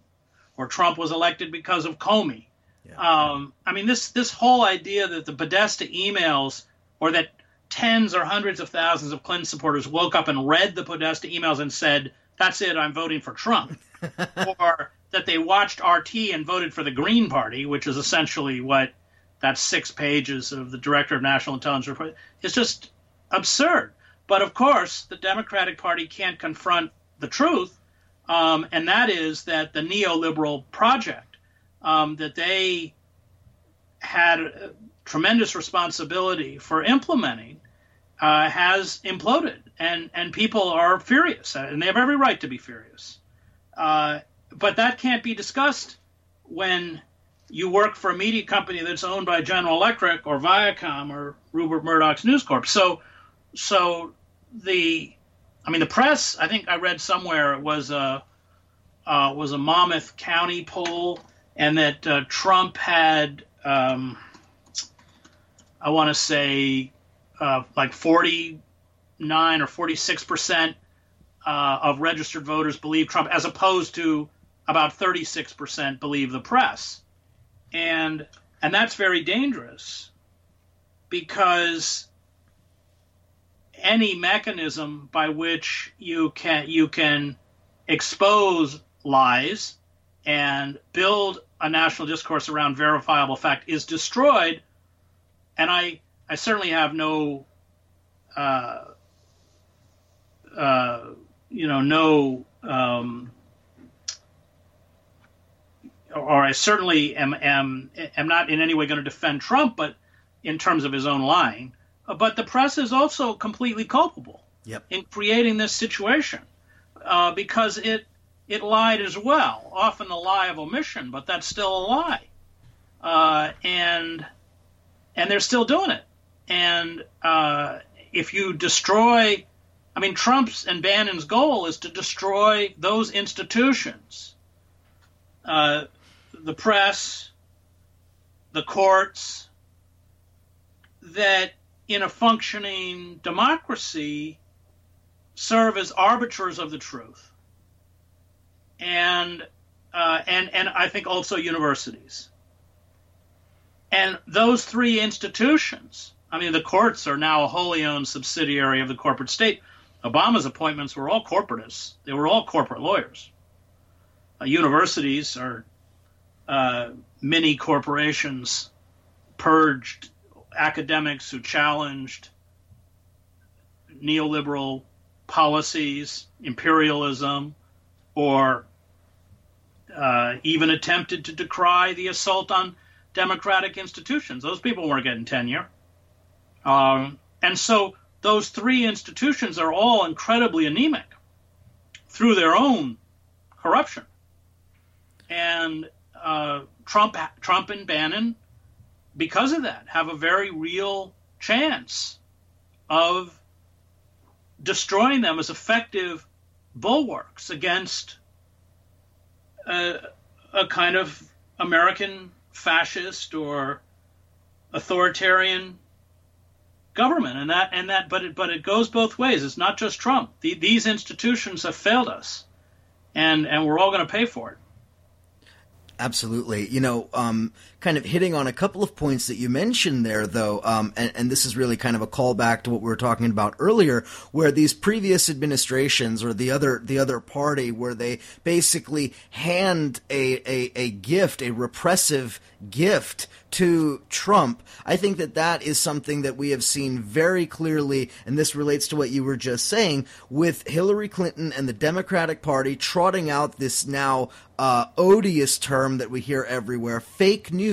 or Trump was elected because of Comey. Yeah. Um, I mean, this this whole idea that the Podesta emails or that tens or hundreds of thousands of Clinton supporters woke up and read the Podesta emails and said, "That's it, I'm voting for Trump," or that they watched RT and voted for the Green Party, which is essentially what that six pages of the Director of National Intelligence report is just absurd. But of course, the Democratic Party can't confront the truth, um, and that is that the neoliberal project um, that they had tremendous responsibility for implementing uh, has imploded, and and people are furious, and they have every right to be furious. Uh, but that can't be discussed when you work for a media company that's owned by General Electric or Viacom or Rupert Murdoch's News Corp. So, so the, I mean, the press. I think I read somewhere it was a uh, was a Monmouth County poll, and that uh, Trump had, um, I want to say, uh, like 49 or 46 percent uh, of registered voters believe Trump, as opposed to about 36 percent believe the press, and and that's very dangerous because any mechanism by which you can you can expose lies and build a national discourse around verifiable fact is destroyed. And i i certainly have no uh, uh, you know no um, or I certainly am, am am not in any way going to defend Trump, but in terms of his own lying, but the press is also completely culpable yep. in creating this situation uh, because it it lied as well, often the lie of omission, but that's still a lie, uh, and and they're still doing it. And uh, if you destroy, I mean, Trump's and Bannon's goal is to destroy those institutions, uh, the press, the courts, that in a functioning democracy serve as arbiters of the truth. And uh, and and I think also universities. And those three institutions, I mean, the courts are now a wholly owned subsidiary of the corporate state. Obama's appointments were all corporatists; they were all corporate lawyers. Uh, universities are uh, mini corporations purged academics who challenged neoliberal policies, imperialism, or uh, even attempted to decry the assault on democratic institutions. Those people weren't getting tenure. Um, and so those three institutions are all incredibly anemic through their own corruption. And uh, Trump, Trump and Bannon because of that, have a very real chance of destroying them as effective bulwarks against a, a kind of American fascist or authoritarian government. And that and that but it but it goes both ways. It's not just trump. The, these institutions have failed us. And and we're all going to pay for it Absolutely. You know, um, kind of hitting on a couple of points that you mentioned there, though, um, and, and, this is really kind of a callback to what we were talking about earlier, where these previous administrations or the other the other party, where they basically hand a, a, a gift, a repressive gift to Trump. I think that that is something that we have seen very clearly, and this relates to what you were just saying, with Hillary Clinton and the Democratic Party trotting out this now uh, odious term that we hear everywhere fake news,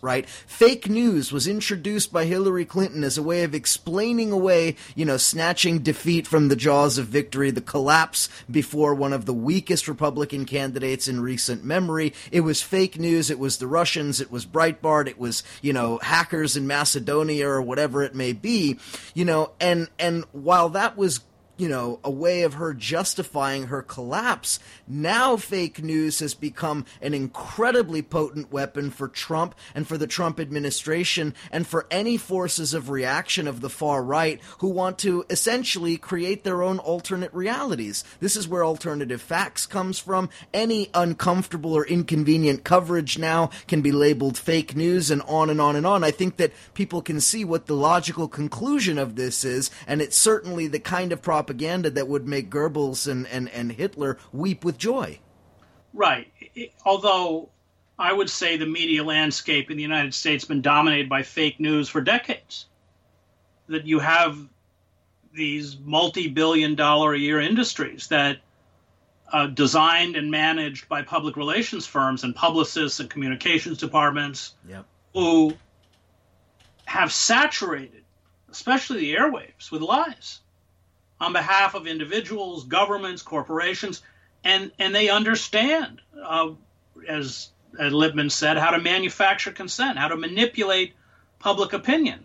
right? Fake news was introduced by Hillary Clinton as a way of explaining away, you know, snatching defeat from the jaws of victory, the collapse before one of the weakest Republican candidates in recent memory. It was fake news. It was the Russians. It was Breitbart. It was, you know, hackers in Macedonia or whatever it may be, you know, and, and while that was you know, a way of her justifying her collapse. Now fake news has become an incredibly potent weapon for Trump and for the Trump administration and for any forces of reaction of the far right who want to essentially create their own alternate realities. This is where alternative facts comes from. Any uncomfortable or inconvenient coverage now can be labeled fake news and on and on and on. I think that people can see what the logical conclusion of this is, and it's certainly the kind of propaganda propaganda that would make Goebbels and, and, and Hitler weep with joy. Right. Although I would say the media landscape in the United States has been dominated by fake news for decades. That you have these multi billion dollar a year industries that uh, designed and managed by public relations firms and publicists and communications departments yep. who have saturated, especially the airwaves, with lies on behalf of individuals, governments, corporations, and and they understand, uh, as, as Lippmann said, how to manufacture consent, how to manipulate public opinion.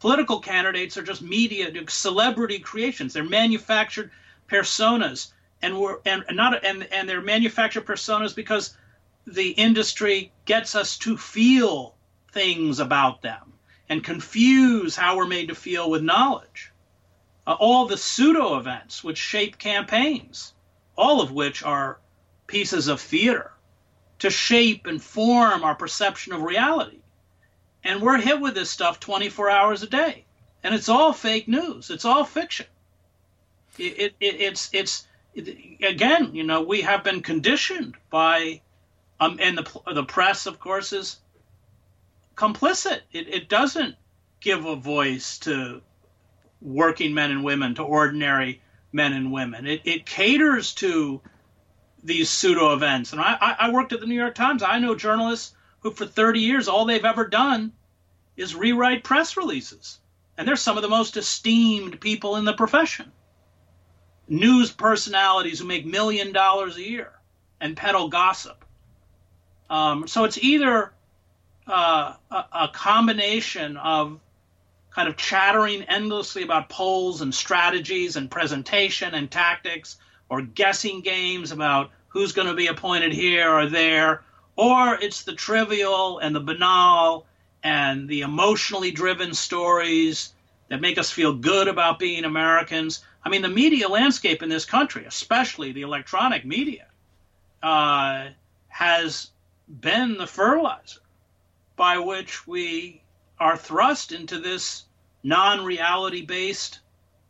Political candidates are just media, celebrity creations. They're manufactured personas, and we're and not and and they're manufactured personas because the industry gets us to feel things about them and confuse how we're made to feel with knowledge uh, all the pseudo events which shape campaigns, all of which are pieces of theater to shape and form our perception of reality. And we're hit with this stuff 24 hours a day. And it's all fake news, it's all fiction. It, it, it it's, it's, it, again, you know, we have been conditioned by, um, and the, the press, of course, is complicit. It, it doesn't give a voice to working men and women, to ordinary men and women. It, it caters to these pseudo events. And I, I worked at the New York Times. I know journalists who, for 30 years, all they've ever done is rewrite press releases. And they're some of the most esteemed people in the profession. News personalities who make million dollars a year and peddle gossip. Um, so it's either uh, a, a combination of kind of chattering endlessly about polls and strategies and presentation and tactics or guessing games about who's going to be appointed here or there, or it's the trivial and the banal and the emotionally driven stories that make us feel good about being Americans. I mean, the media landscape in this country, especially the electronic media, uh, has been the fertilizer by which we are thrust into this non reality based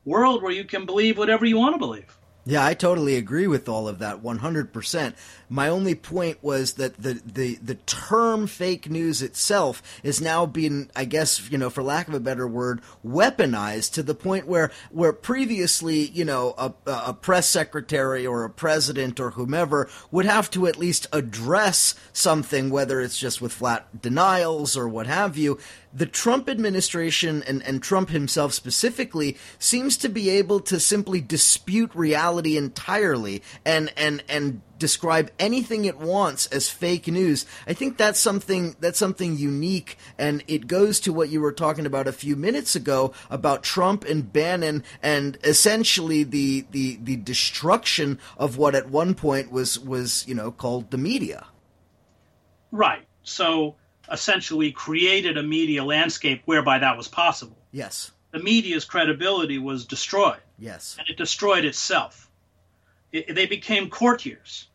world where you can believe whatever you want to believe. Yeah, I totally agree with all of that 100%. My only point was that the, the, the term fake news itself is now being, I guess, you know, for lack of a better word, weaponized to the point where, where previously, you know, a, a press secretary or a president or whomever would have to at least address something, whether it's just with flat denials or what have you the Trump administration and, and Trump himself specifically seems to be able to simply dispute reality entirely and and and describe anything it wants as fake news. I think that's something that's something unique and it goes to what you were talking about a few minutes ago about Trump and Bannon and essentially the the the destruction of what at one point was was, you know, called the media. Right. So essentially created a media landscape whereby that was possible. Yes. The media's credibility was destroyed. Yes. And it destroyed itself. It, they became courtiers.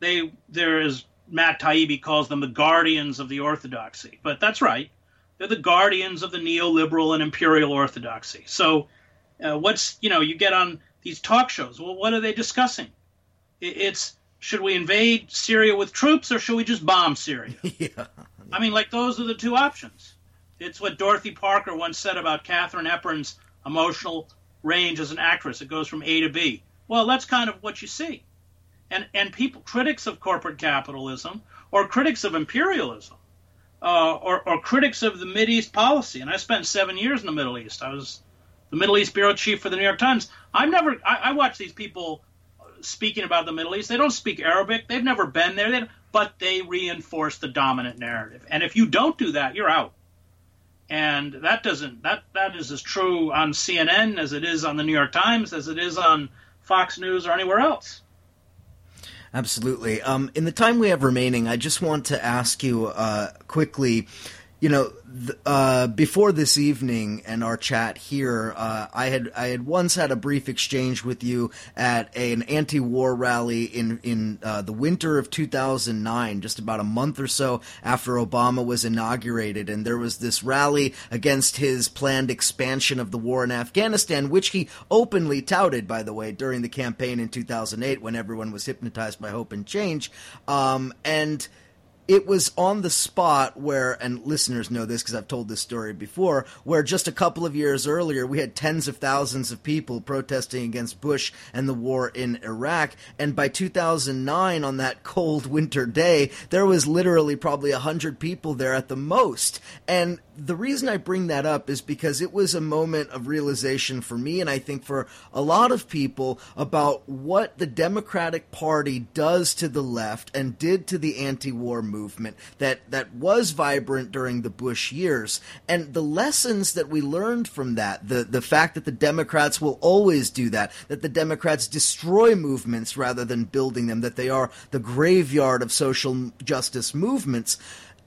They there is Matt Taibbi calls them the guardians of the orthodoxy, but that's right. They're the guardians of the neoliberal and imperial orthodoxy. So, uh, what's you know you get on these talk shows? Well, what are they discussing? It, it's should we invade Syria with troops or should we just bomb Syria? yeah. I mean, like those are the two options. It's what Dorothy Parker once said about Katharine Hepburn's emotional range as an actress. It goes from A to B. Well, that's kind of what you see. And and people, critics of corporate capitalism, or critics of imperialism, uh, or, or critics of the East policy. And I spent seven years in the Middle East. I was the Middle East bureau chief for the New York Times. I've never. I, I watch these people speaking about the Middle East. They don't speak Arabic. They've never been there. They, but they reinforce the dominant narrative. And if you don't do that, you're out. And that doesn't that that is as true on CNN as it is on the New York Times as it is on Fox News or anywhere else. Absolutely. Um, in the time we have remaining, I just want to ask you uh, quickly you know, th- uh, before this evening and our chat here, uh, I had I had once had a brief exchange with you at a, an anti-war rally in in uh, the winter of 2009, just about a month or so after Obama was inaugurated, and there was this rally against his planned expansion of the war in Afghanistan, which he openly touted, by the way, during the campaign in 2008 when everyone was hypnotized by hope and change, um, and it was on the spot where, and listeners know this because I've told this story before, where just a couple of years earlier we had tens of thousands of people protesting against Bush and the war in Iraq. And by 2009, on that cold winter day, there was literally probably 100 people there at the most. And the reason I bring that up is because it was a moment of realization for me, and I think for a lot of people, about what the Democratic Party does to the left and did to the anti war movement that, that was vibrant during the Bush years. And the lessons that we learned from that, the, the fact that the Democrats will always do that, that the Democrats destroy movements rather than building them, that they are the graveyard of social justice movements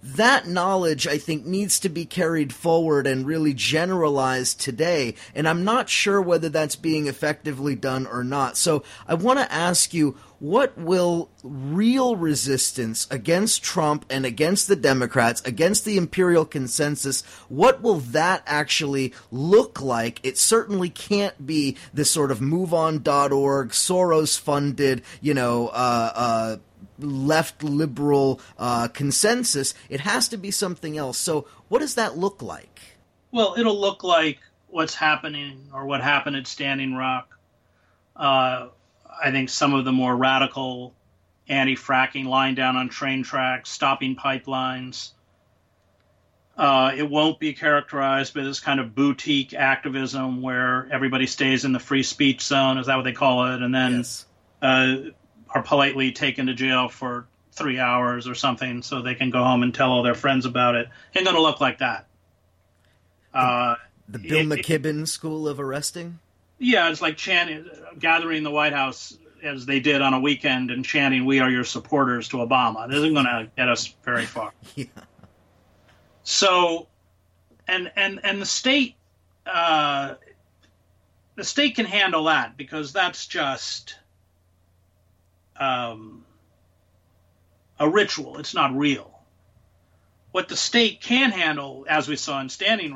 that knowledge, I think, needs to be carried forward and really generalized today. And I'm not sure whether that's being effectively done or not. So I want to ask you what will real resistance against Trump and against the Democrats, against the imperial consensus, what will that actually look like? It certainly can't be this sort of MoveOn.org, Soros funded, you know, uh, uh, left liberal uh, consensus. It has to be something else. So, what does that look like? Well, it'll look like what's happening or what happened at Standing Rock. Uh, I think some of the more radical anti fracking lying down on train tracks, stopping pipelines. Uh, it won't be characterized by this kind of boutique activism where everybody stays in the free speech zone. Is that what they call it? And then yes. uh, are politely taken to jail for three hours or something so they can go home and tell all their friends about it. Ain't going to look like that. Uh, the Bill it, McKibben it, school of arresting? Yeah, it's like chanting, gathering the White House as they did on a weekend and chanting, We are your supporters to Obama. This isn't going to get us very far. yeah. So, and, and, and the state, uh, the state can handle that because that's just um, a ritual. It's not real. What the state can handle, as we saw in Standing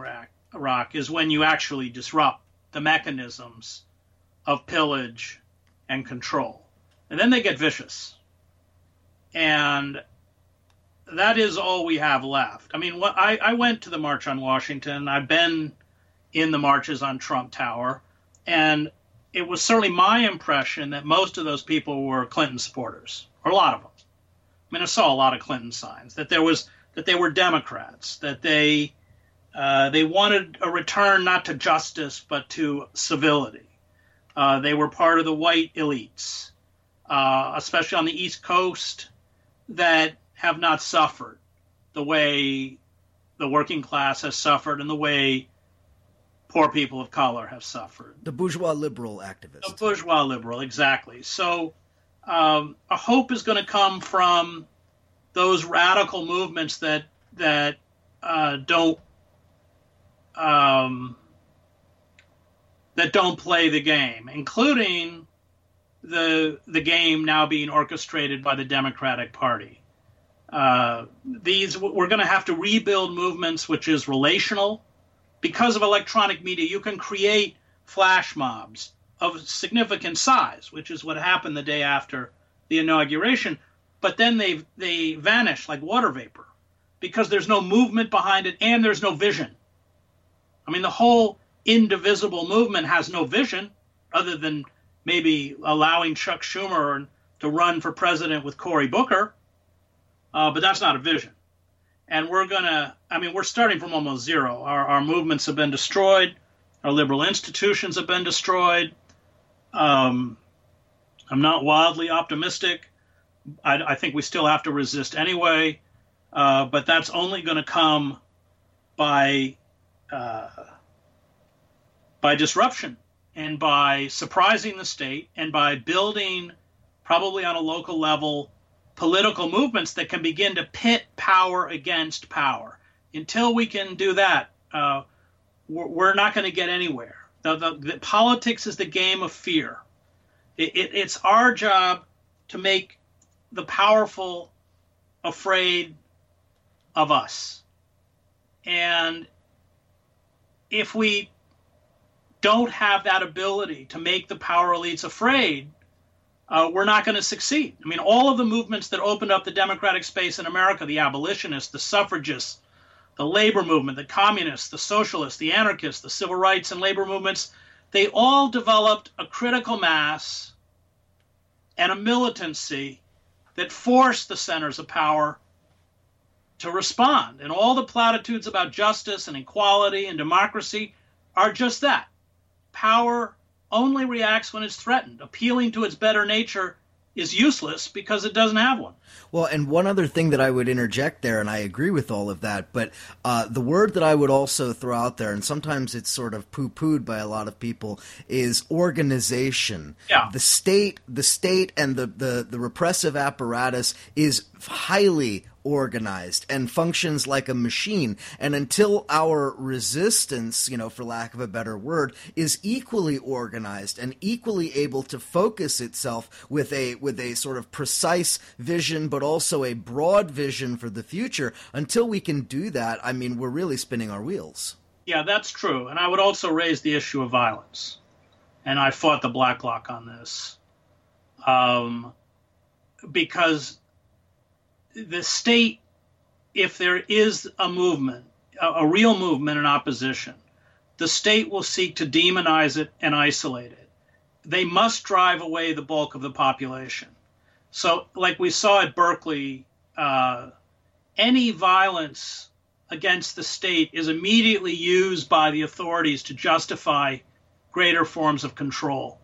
Rock, is when you actually disrupt the mechanisms of pillage and control. And then they get vicious. And that is all we have left. I mean, what, I, I went to the March on Washington. I've been in the marches on Trump Tower. And it was certainly my impression that most of those people were Clinton supporters, or a lot of them. I mean, I saw a lot of Clinton signs that there was that they were Democrats, that they uh, they wanted a return not to justice but to civility. Uh, they were part of the white elites, uh, especially on the East Coast, that have not suffered the way the working class has suffered and the way poor people of color have suffered. The bourgeois liberal activist. The bourgeois liberal, exactly. So um, a hope is going to come from those radical movements that that uh, don't um, that don't play the game, including the the game now being orchestrated by the Democratic Party. Uh, these we're going to have to rebuild movements which is relational because of electronic media, you can create flash mobs of significant size, which is what happened the day after the inauguration. But then they they vanish like water vapor because there's no movement behind it and there's no vision. I mean, the whole indivisible movement has no vision other than maybe allowing Chuck Schumer to run for president with Cory Booker, uh, but that's not a vision and we're gonna i mean we're starting from almost zero. Our, our movements have been destroyed. Our liberal institutions have been destroyed. Um, i'm not wildly optimistic. I, I, think we still have to resist anyway. Uh, but that's only going to come by uh, by disruption and by surprising the state and by building probably on a local level political movements that can begin to pit power against power. Until we can do that, uh, we're, not going to get anywhere. The, the, the, politics is the game of fear. It, it, it's our job to make the powerful afraid of us. And if we don't have that ability to make the power elites afraid, uh, we're not going to succeed. I mean, all of the movements that opened up the democratic space in America the abolitionists, the suffragists, the labor movement, the communists, the socialists, the anarchists, the civil rights and labor movements they all developed a critical mass and a militancy that forced the centers of power to respond. And all the platitudes about justice and equality and democracy are just that power only reacts when it's threatened. Appealing to its better nature is useless because it doesn't have one. Well, and one other thing that I would interject there, and I agree with all of that, but uh, the word that I would also throw out there, and sometimes it's sort of poo pooed by a lot of people, is organization. Yeah. The state, the state, and the, the, the repressive apparatus is highly organized and functions like a machine. And until our resistance, you know, for lack of a better word, is equally organized and equally able to focus itself with a with a sort of precise vision, but also a broad vision for the future, until we can do that, I mean, we're really spinning our wheels. Yeah, that's true. And I would also raise the issue of violence. And I fought the Black Bloc on this. Um, because the state, if there is a movement, a, a real movement in opposition, the state will seek to demonize it and isolate it. They must drive away the bulk of the population. So, like we saw at Berkeley, uh, any violence against the state is immediately used by the authorities to justify greater forms of control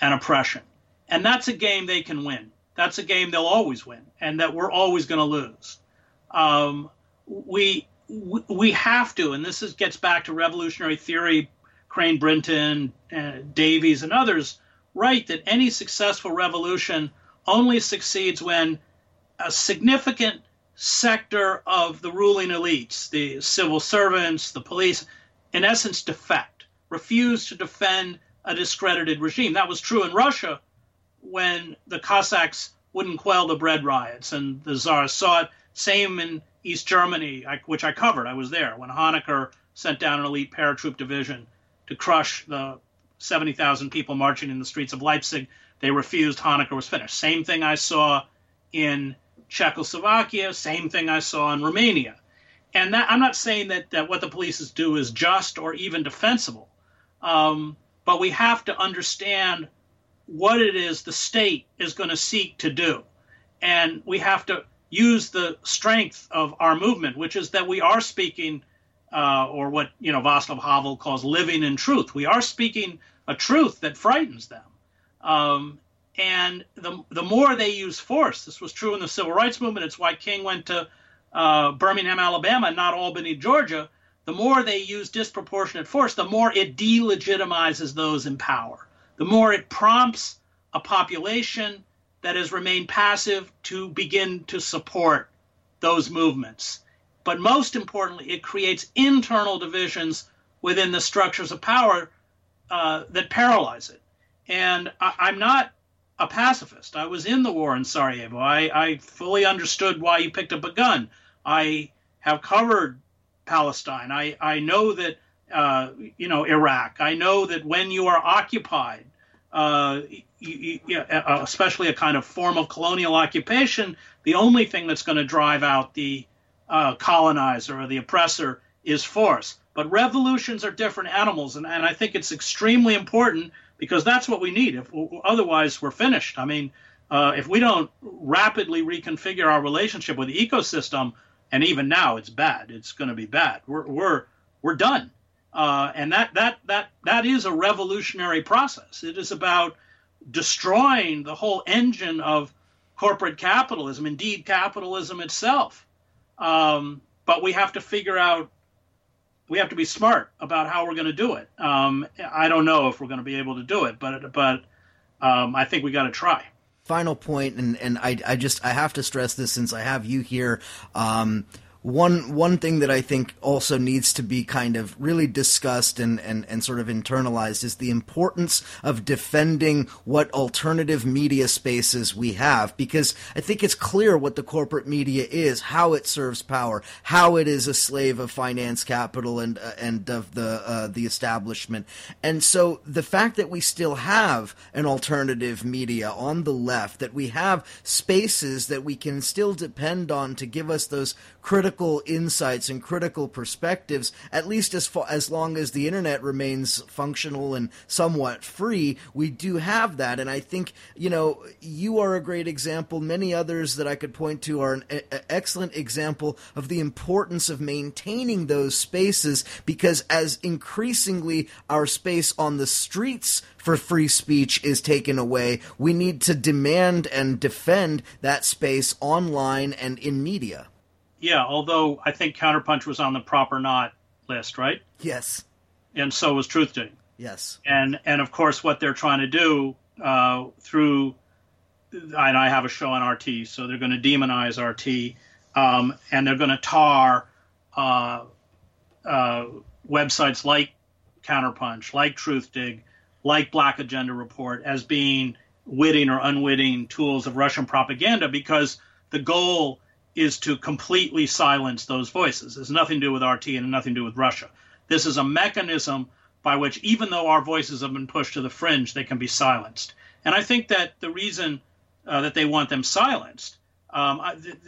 and oppression. And that's a game they can win that's a game they'll always win and that we're always going to lose. Um, we we have to, and this is, gets back to revolutionary theory, Crane Brinton, uh, Davies, and others, write that any successful revolution only succeeds when a significant sector of the ruling elites, the civil servants, the police, in essence, defect, refuse to defend a discredited regime. That was true in Russia when the Cossacks wouldn't quell the bread riots, and the Tsar saw it. Same in East Germany, which I covered. I was there when Honecker sent down an elite paratroop division to crush the 70,000 people marching in the streets of Leipzig. They refused. Honecker was finished. Same thing I saw in Czechoslovakia. Same thing I saw in Romania. And that, I'm not saying that, that what the police do is just or even defensible, um, but we have to understand what it is the state is going to seek to do. And we have to use the strength of our movement, which is that we are speaking, uh, or what you know Václav Havel calls living in truth. We are speaking a truth that frightens them. Um, and the the more they use force, this was true in the civil rights movement. It's why King went to uh, Birmingham, Alabama, not Albany, Georgia. The more they use disproportionate force, the more it delegitimizes those in power the more it prompts a population that has remained passive to begin to support those movements. But most importantly, it creates internal divisions within the structures of power uh, that paralyze it. And I, am not a pacifist. I was in the war in Sarajevo. I, I fully understood why you picked up a gun. I have covered Palestine. I, I know that uh, you know Iraq. I know that when you are occupied, uh, you, you, uh, especially a kind of form of colonial occupation, the only thing that's going to drive out the uh, colonizer or the oppressor is force. But revolutions are different animals, and, and I think it's extremely important because that's what we need. If otherwise, we're finished. I mean, uh, if we don't rapidly reconfigure our relationship with the ecosystem, and even now it's bad, it's going to be bad. We're we're we're done. Uh, and that that that that is a revolutionary process. It is about destroying the whole engine of corporate capitalism, indeed capitalism itself. Um, but we have to figure out. We have to be smart about how we're going to do it. Um, I don't know if we're going to be able to do it, but but um, I think we got to try final point and and I, I just I have to stress this since I have you here um, one one thing that I think also needs to be kind of really discussed and, and, and sort of internalized is the importance of defending what alternative media spaces we have because I think it's clear what the corporate media is, how it serves power, how it is a slave of finance capital and uh, and of the uh, the establishment. And so the fact that we still have an alternative media on the left, that we have spaces that we can still depend on to give us those critical insights and critical perspectives, at least as far, as long as the internet remains functional and somewhat free, we do have that. And I think, you know, you are a great example. Many others that I could point to are an a- excellent example of the importance of maintaining those spaces because as increasingly our space on the streets for free speech is taken away, we need to demand and defend that space online and in media. Yeah, although I think Counterpunch was on the PropOrNot list, right? Yes. And so was Truth Truthdig. Yes. And and of course, what they're trying to do uh, through, and I have a show on RT, so they're going to demonize RT. um, and they're going to tar uh, uh, websites like Counterpunch, like Truthdig, like Black Agenda Report as being witting or unwitting tools of Russian propaganda because the goal is to completely silence those voices. It has nothing to do with RT and nothing to do with Russia. This is a mechanism by which, even though our voices have been pushed to the fringe, they can be silenced. And I think that the reason uh, that they want them silenced, um,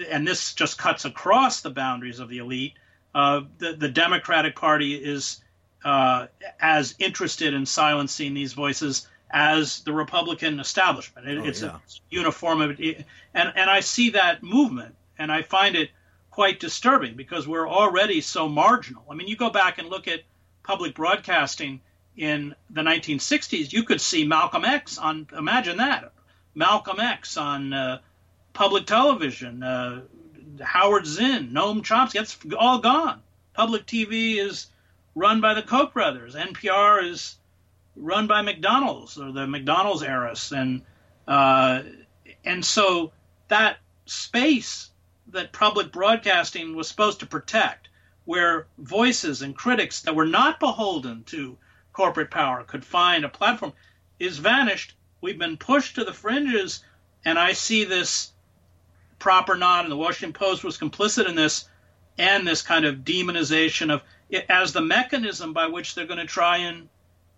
and this just cuts across the boundaries of the elite, uh, the, the, Democratic Party is uh, as interested in silencing these voices as the Republican establishment. It, oh, it's yeah. a uniformity, and and I see that movement and I find it quite disturbing because we're already so marginal. I mean, you go back and look at public broadcasting in the 1960s, you could see Malcolm X on, imagine that, Malcolm X on uh, public television, uh, Howard Zinn, Noam Chomsky, that's all gone. Public TV is run by the Koch brothers. NPR is run by McDonald's or the McDonald's heiress, and uh, and so that space that public broadcasting was supposed to protect, where voices and critics that were not beholden to corporate power could find a platform, is vanished. We've been pushed to the fringes, and I see this PropOrNot, and the Washington Post was complicit in this, and this kind of demonization of it as the mechanism by which they're going to try and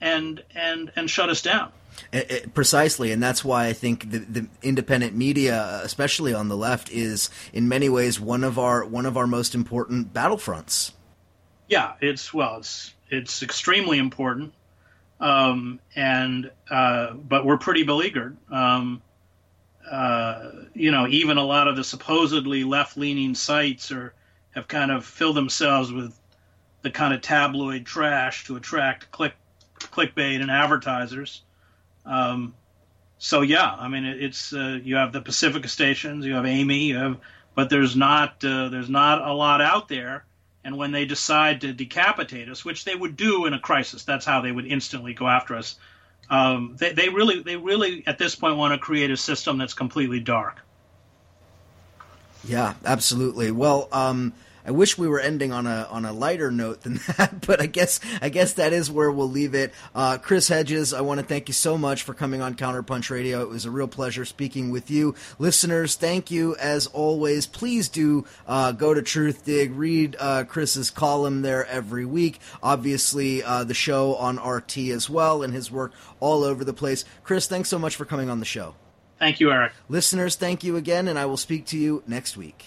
and and and shut us down. It, it, precisely, and that's why I think the, the, independent media, especially on the left, is in many ways one of our one of our most important battlefronts. Yeah, it's well, it's it's extremely important, um, and uh, but we're pretty beleaguered. Um, uh, you know, even a lot of the supposedly left-leaning sites are have kind of filled themselves with the kind of tabloid trash to attract click clickbait and advertisers. Um, so yeah, I mean it, it's uh, you have the Pacifica stations, you have Amy, you have, but there's not uh, there's not a lot out there. And when they decide to decapitate us, which they would do in a crisis, that's how they would instantly go after us. Um, they, they really they really at this point want to create a system that's completely dark. Yeah, absolutely. Well, um, I wish we were ending on a on a lighter note than that, but I guess I guess that is where we'll leave it. Uh, Chris Hedges, I want to thank you so much for coming on Counterpunch Radio. It was a real pleasure speaking with you, listeners. Thank you as always. Please do uh, go to Truthdig, read uh, Chris's column there every week. Obviously, uh, the show on RT as well, and his work all over the place. Chris, thanks so much for coming on the show. Thank you, Eric. Listeners, thank you again, and I will speak to you next week.